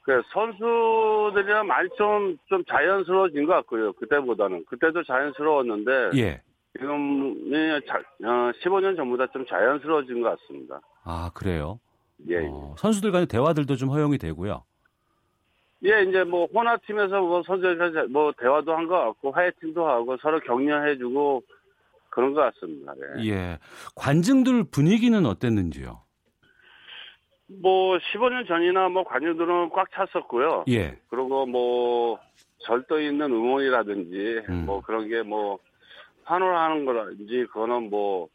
그 선수들이랑 많이 좀, 좀 자연스러워진 것 같고요. 그때보다는. 그때도 자연스러웠는데. 예. 지금이 자, 어, 15년 전보다 좀 자연스러워진 것 같습니다. 아, 그래요? 예. 어, 선수들 간의 대화들도 좀 허용이 되고요. 예, 이제 뭐, 혼합팀에서 뭐, 선수들 뭐, 대화도 한 것 같고, 화해팀도 하고, 서로 격려해주고, 그런 것 같습니다. 예. 예. 관중들 분위기는 어땠는지요? 뭐, 15년 전이나 뭐, 관중들은 꽉 찼었고요. 예. 그리고 뭐, 절도 있는 응원이라든지, 음. 뭐, 그런 게 뭐, 환호하는 거라든지, 그거는 뭐,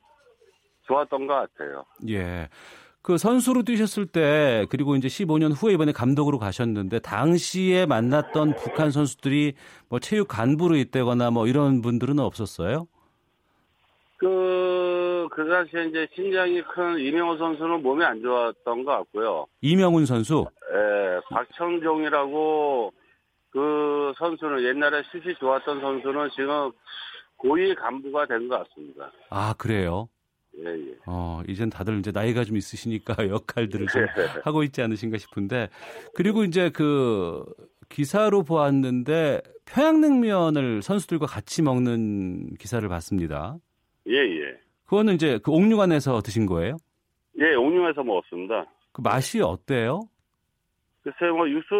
좋았던 것 같아요. 예. 그 선수로 뛰셨을 때 그리고 이제 15년 후에 이번에 감독으로 가셨는데 당시에 만났던 북한 선수들이 뭐 체육 간부로 있다거나 뭐 이런 분들은 없었어요? 그, 그 당시에 이제 신장이 큰 이명호 선수는 몸이 안 좋았던 것 같고요. 이명훈 선수. 예, 박청종이라고 그 선수는 옛날에 슛이 좋았던 선수는 지금 고위 간부가 된 것 같습니다. 아 그래요? 예, 예. 어 이젠 다들 이제 나이가 좀 있으시니까 역할들을 좀 예. 하고 있지 않으신가 싶은데 그리고 이제 그 기사로 보았는데 평양냉면을 선수들과 같이 먹는 기사를 봤습니다. 예, 예. 그거는 이제 그 옥류관에서 드신 거예요? 예, 옥류에서 먹었습니다. 그 맛이 어때요? 글쎄, 뭐, 육수,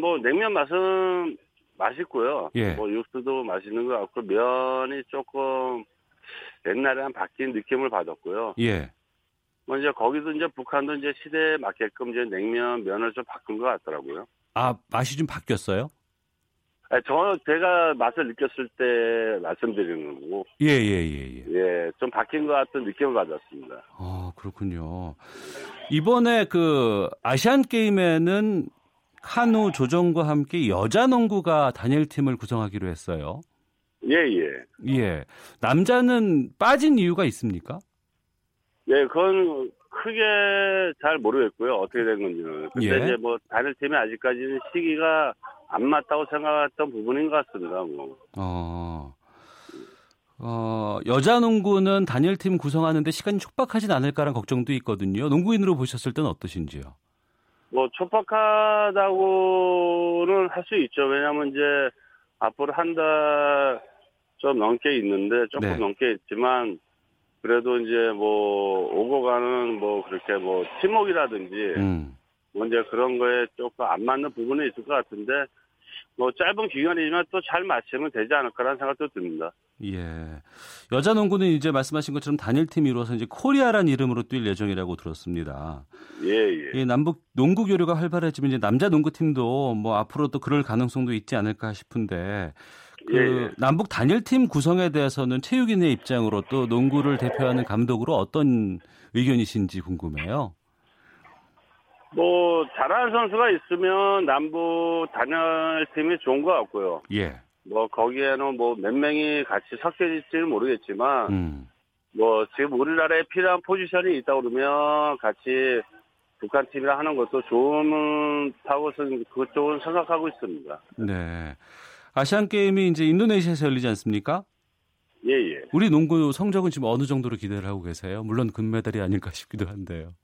뭐, 냉면 맛은 맛있고요. 예. 뭐, 육수도 맛있는 것 같고, 면이 조금 옛날에랑 바뀐 느낌을 받았고요. 예. 뭐, 이제 거기도 이제 북한도 이제 시대에 맞게끔 이제 냉면, 면을 좀 바꾼 것 같더라고요. 아 맛이 좀 바뀌었어요? 아, 저, 제가 맛을 느꼈을 때 말씀드리는 거고. 예예예 예, 예. 예, 좀 바뀐 것 같은 느낌을 받았습니다. 아 그렇군요. 이번에 그 아시안 게임에는 카누 조정과 함께 여자 농구가 단일 팀을 구성하기로 했어요. 예, 예. 예. 남자는 빠진 이유가 있습니까? 예, 그건 크게 잘 모르겠고요. 어떻게 된 건지는. 근데 예. 이제 뭐, 단일 팀이 아직까지는 시기가 안 맞다고 생각했던 부분인 것 같습니다, 뭐. 어. 어, 여자 농구는 단일팀 구성하는데 시간이 촉박하진 않을까라는 걱정도 있거든요. 농구인으로 보셨을 때는 어떠신지요? 뭐, 촉박하다고는 할 수 있죠. 왜냐면 이제, 앞으로 한 달 좀 넘게 있는데, 조금 네. 넘게 있지만, 그래도 이제 뭐, 오고 가는 뭐, 그렇게 뭐, 팀워크라든지, 음. 뭐 이제 그런 거에 조금 안 맞는 부분이 있을 것 같은데, 뭐, 짧은 기간이지만 또잘 맞추면 되지 않을까라는 생각도 듭니다. 예. 여자 농구는 이제 말씀하신 것처럼 단일팀 이루어서 이제 코리아란 이름으로 뛸 예정이라고 들었습니다. 예, 예. 이 남북 농구 교류가 활발해지면 이제 남자 농구팀도 뭐 앞으로 또 그럴 가능성도 있지 않을까 싶은데 그 예, 예. 남북 단일팀 구성에 대해서는 체육인의 입장으로 또 농구를 대표하는 감독으로 어떤 의견이신지 궁금해요. 뭐 잘하는 선수가 있으면 남부 단열 팀이 좋은 것 같고요. 예. 뭐 거기에는 뭐 몇 명이 같이 섞여질지는 모르겠지만 음. 뭐 지금 우리나라에 필요한 포지션이 있다 그러면 같이 북한 팀이랑 하는 것도 좋은,다고 그쪽은 생각하고 있습니다. 네. 아시안 게임이 이제 인도네시아에서 열리지 않습니까? 예, 예. 우리 농구 성적은 지금 어느 정도로 기대를 하고 계세요? 물론 금메달이 아닐까 싶기도 한데요.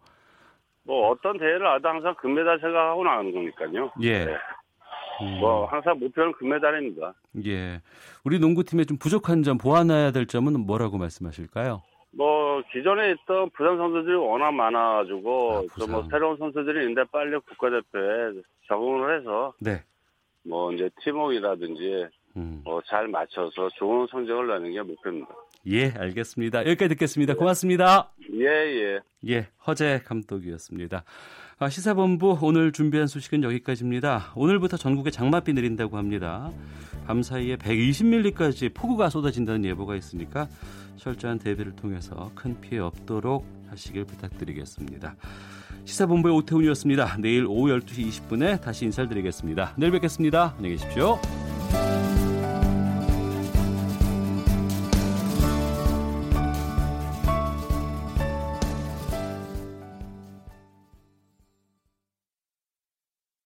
뭐 어떤 대회를 하도 항상 금메달 생각하고 나가는 거니까요. 예. 네. 음. 뭐 항상 목표는 금메달입니다. 예. 우리 농구팀에 좀 부족한 점, 보완해야 될 점은 뭐라고 말씀하실까요? 뭐 기존에 있던 부산 선수들이 워낙 많아가지고 아, 뭐 새로운 선수들이 있는데 빨리 국가대표에 적응을 해서 네. 뭐 이제 팀워크라든지 음. 뭐잘 맞춰서 좋은 성적을 내는 게 목표입니다. 예, 알겠습니다. 여기까지 듣겠습니다. 고맙습니다. 예, 예. 예, 허재 감독이었습니다. 아, 시사본부 오늘 준비한 소식은 여기까지입니다. 오늘부터 전국에 장맛비 내린다고 합니다. 밤 사이에 120mm까지 폭우가 쏟아진다는 예보가 있으니까 철저한 대비를 통해서 큰 피해 없도록 하시길 부탁드리겠습니다. 시사본부의 오태훈이었습니다. 내일 오후 12시 20분에 다시 인사드리겠습니다. 내일 뵙겠습니다. 안녕히 계십시오.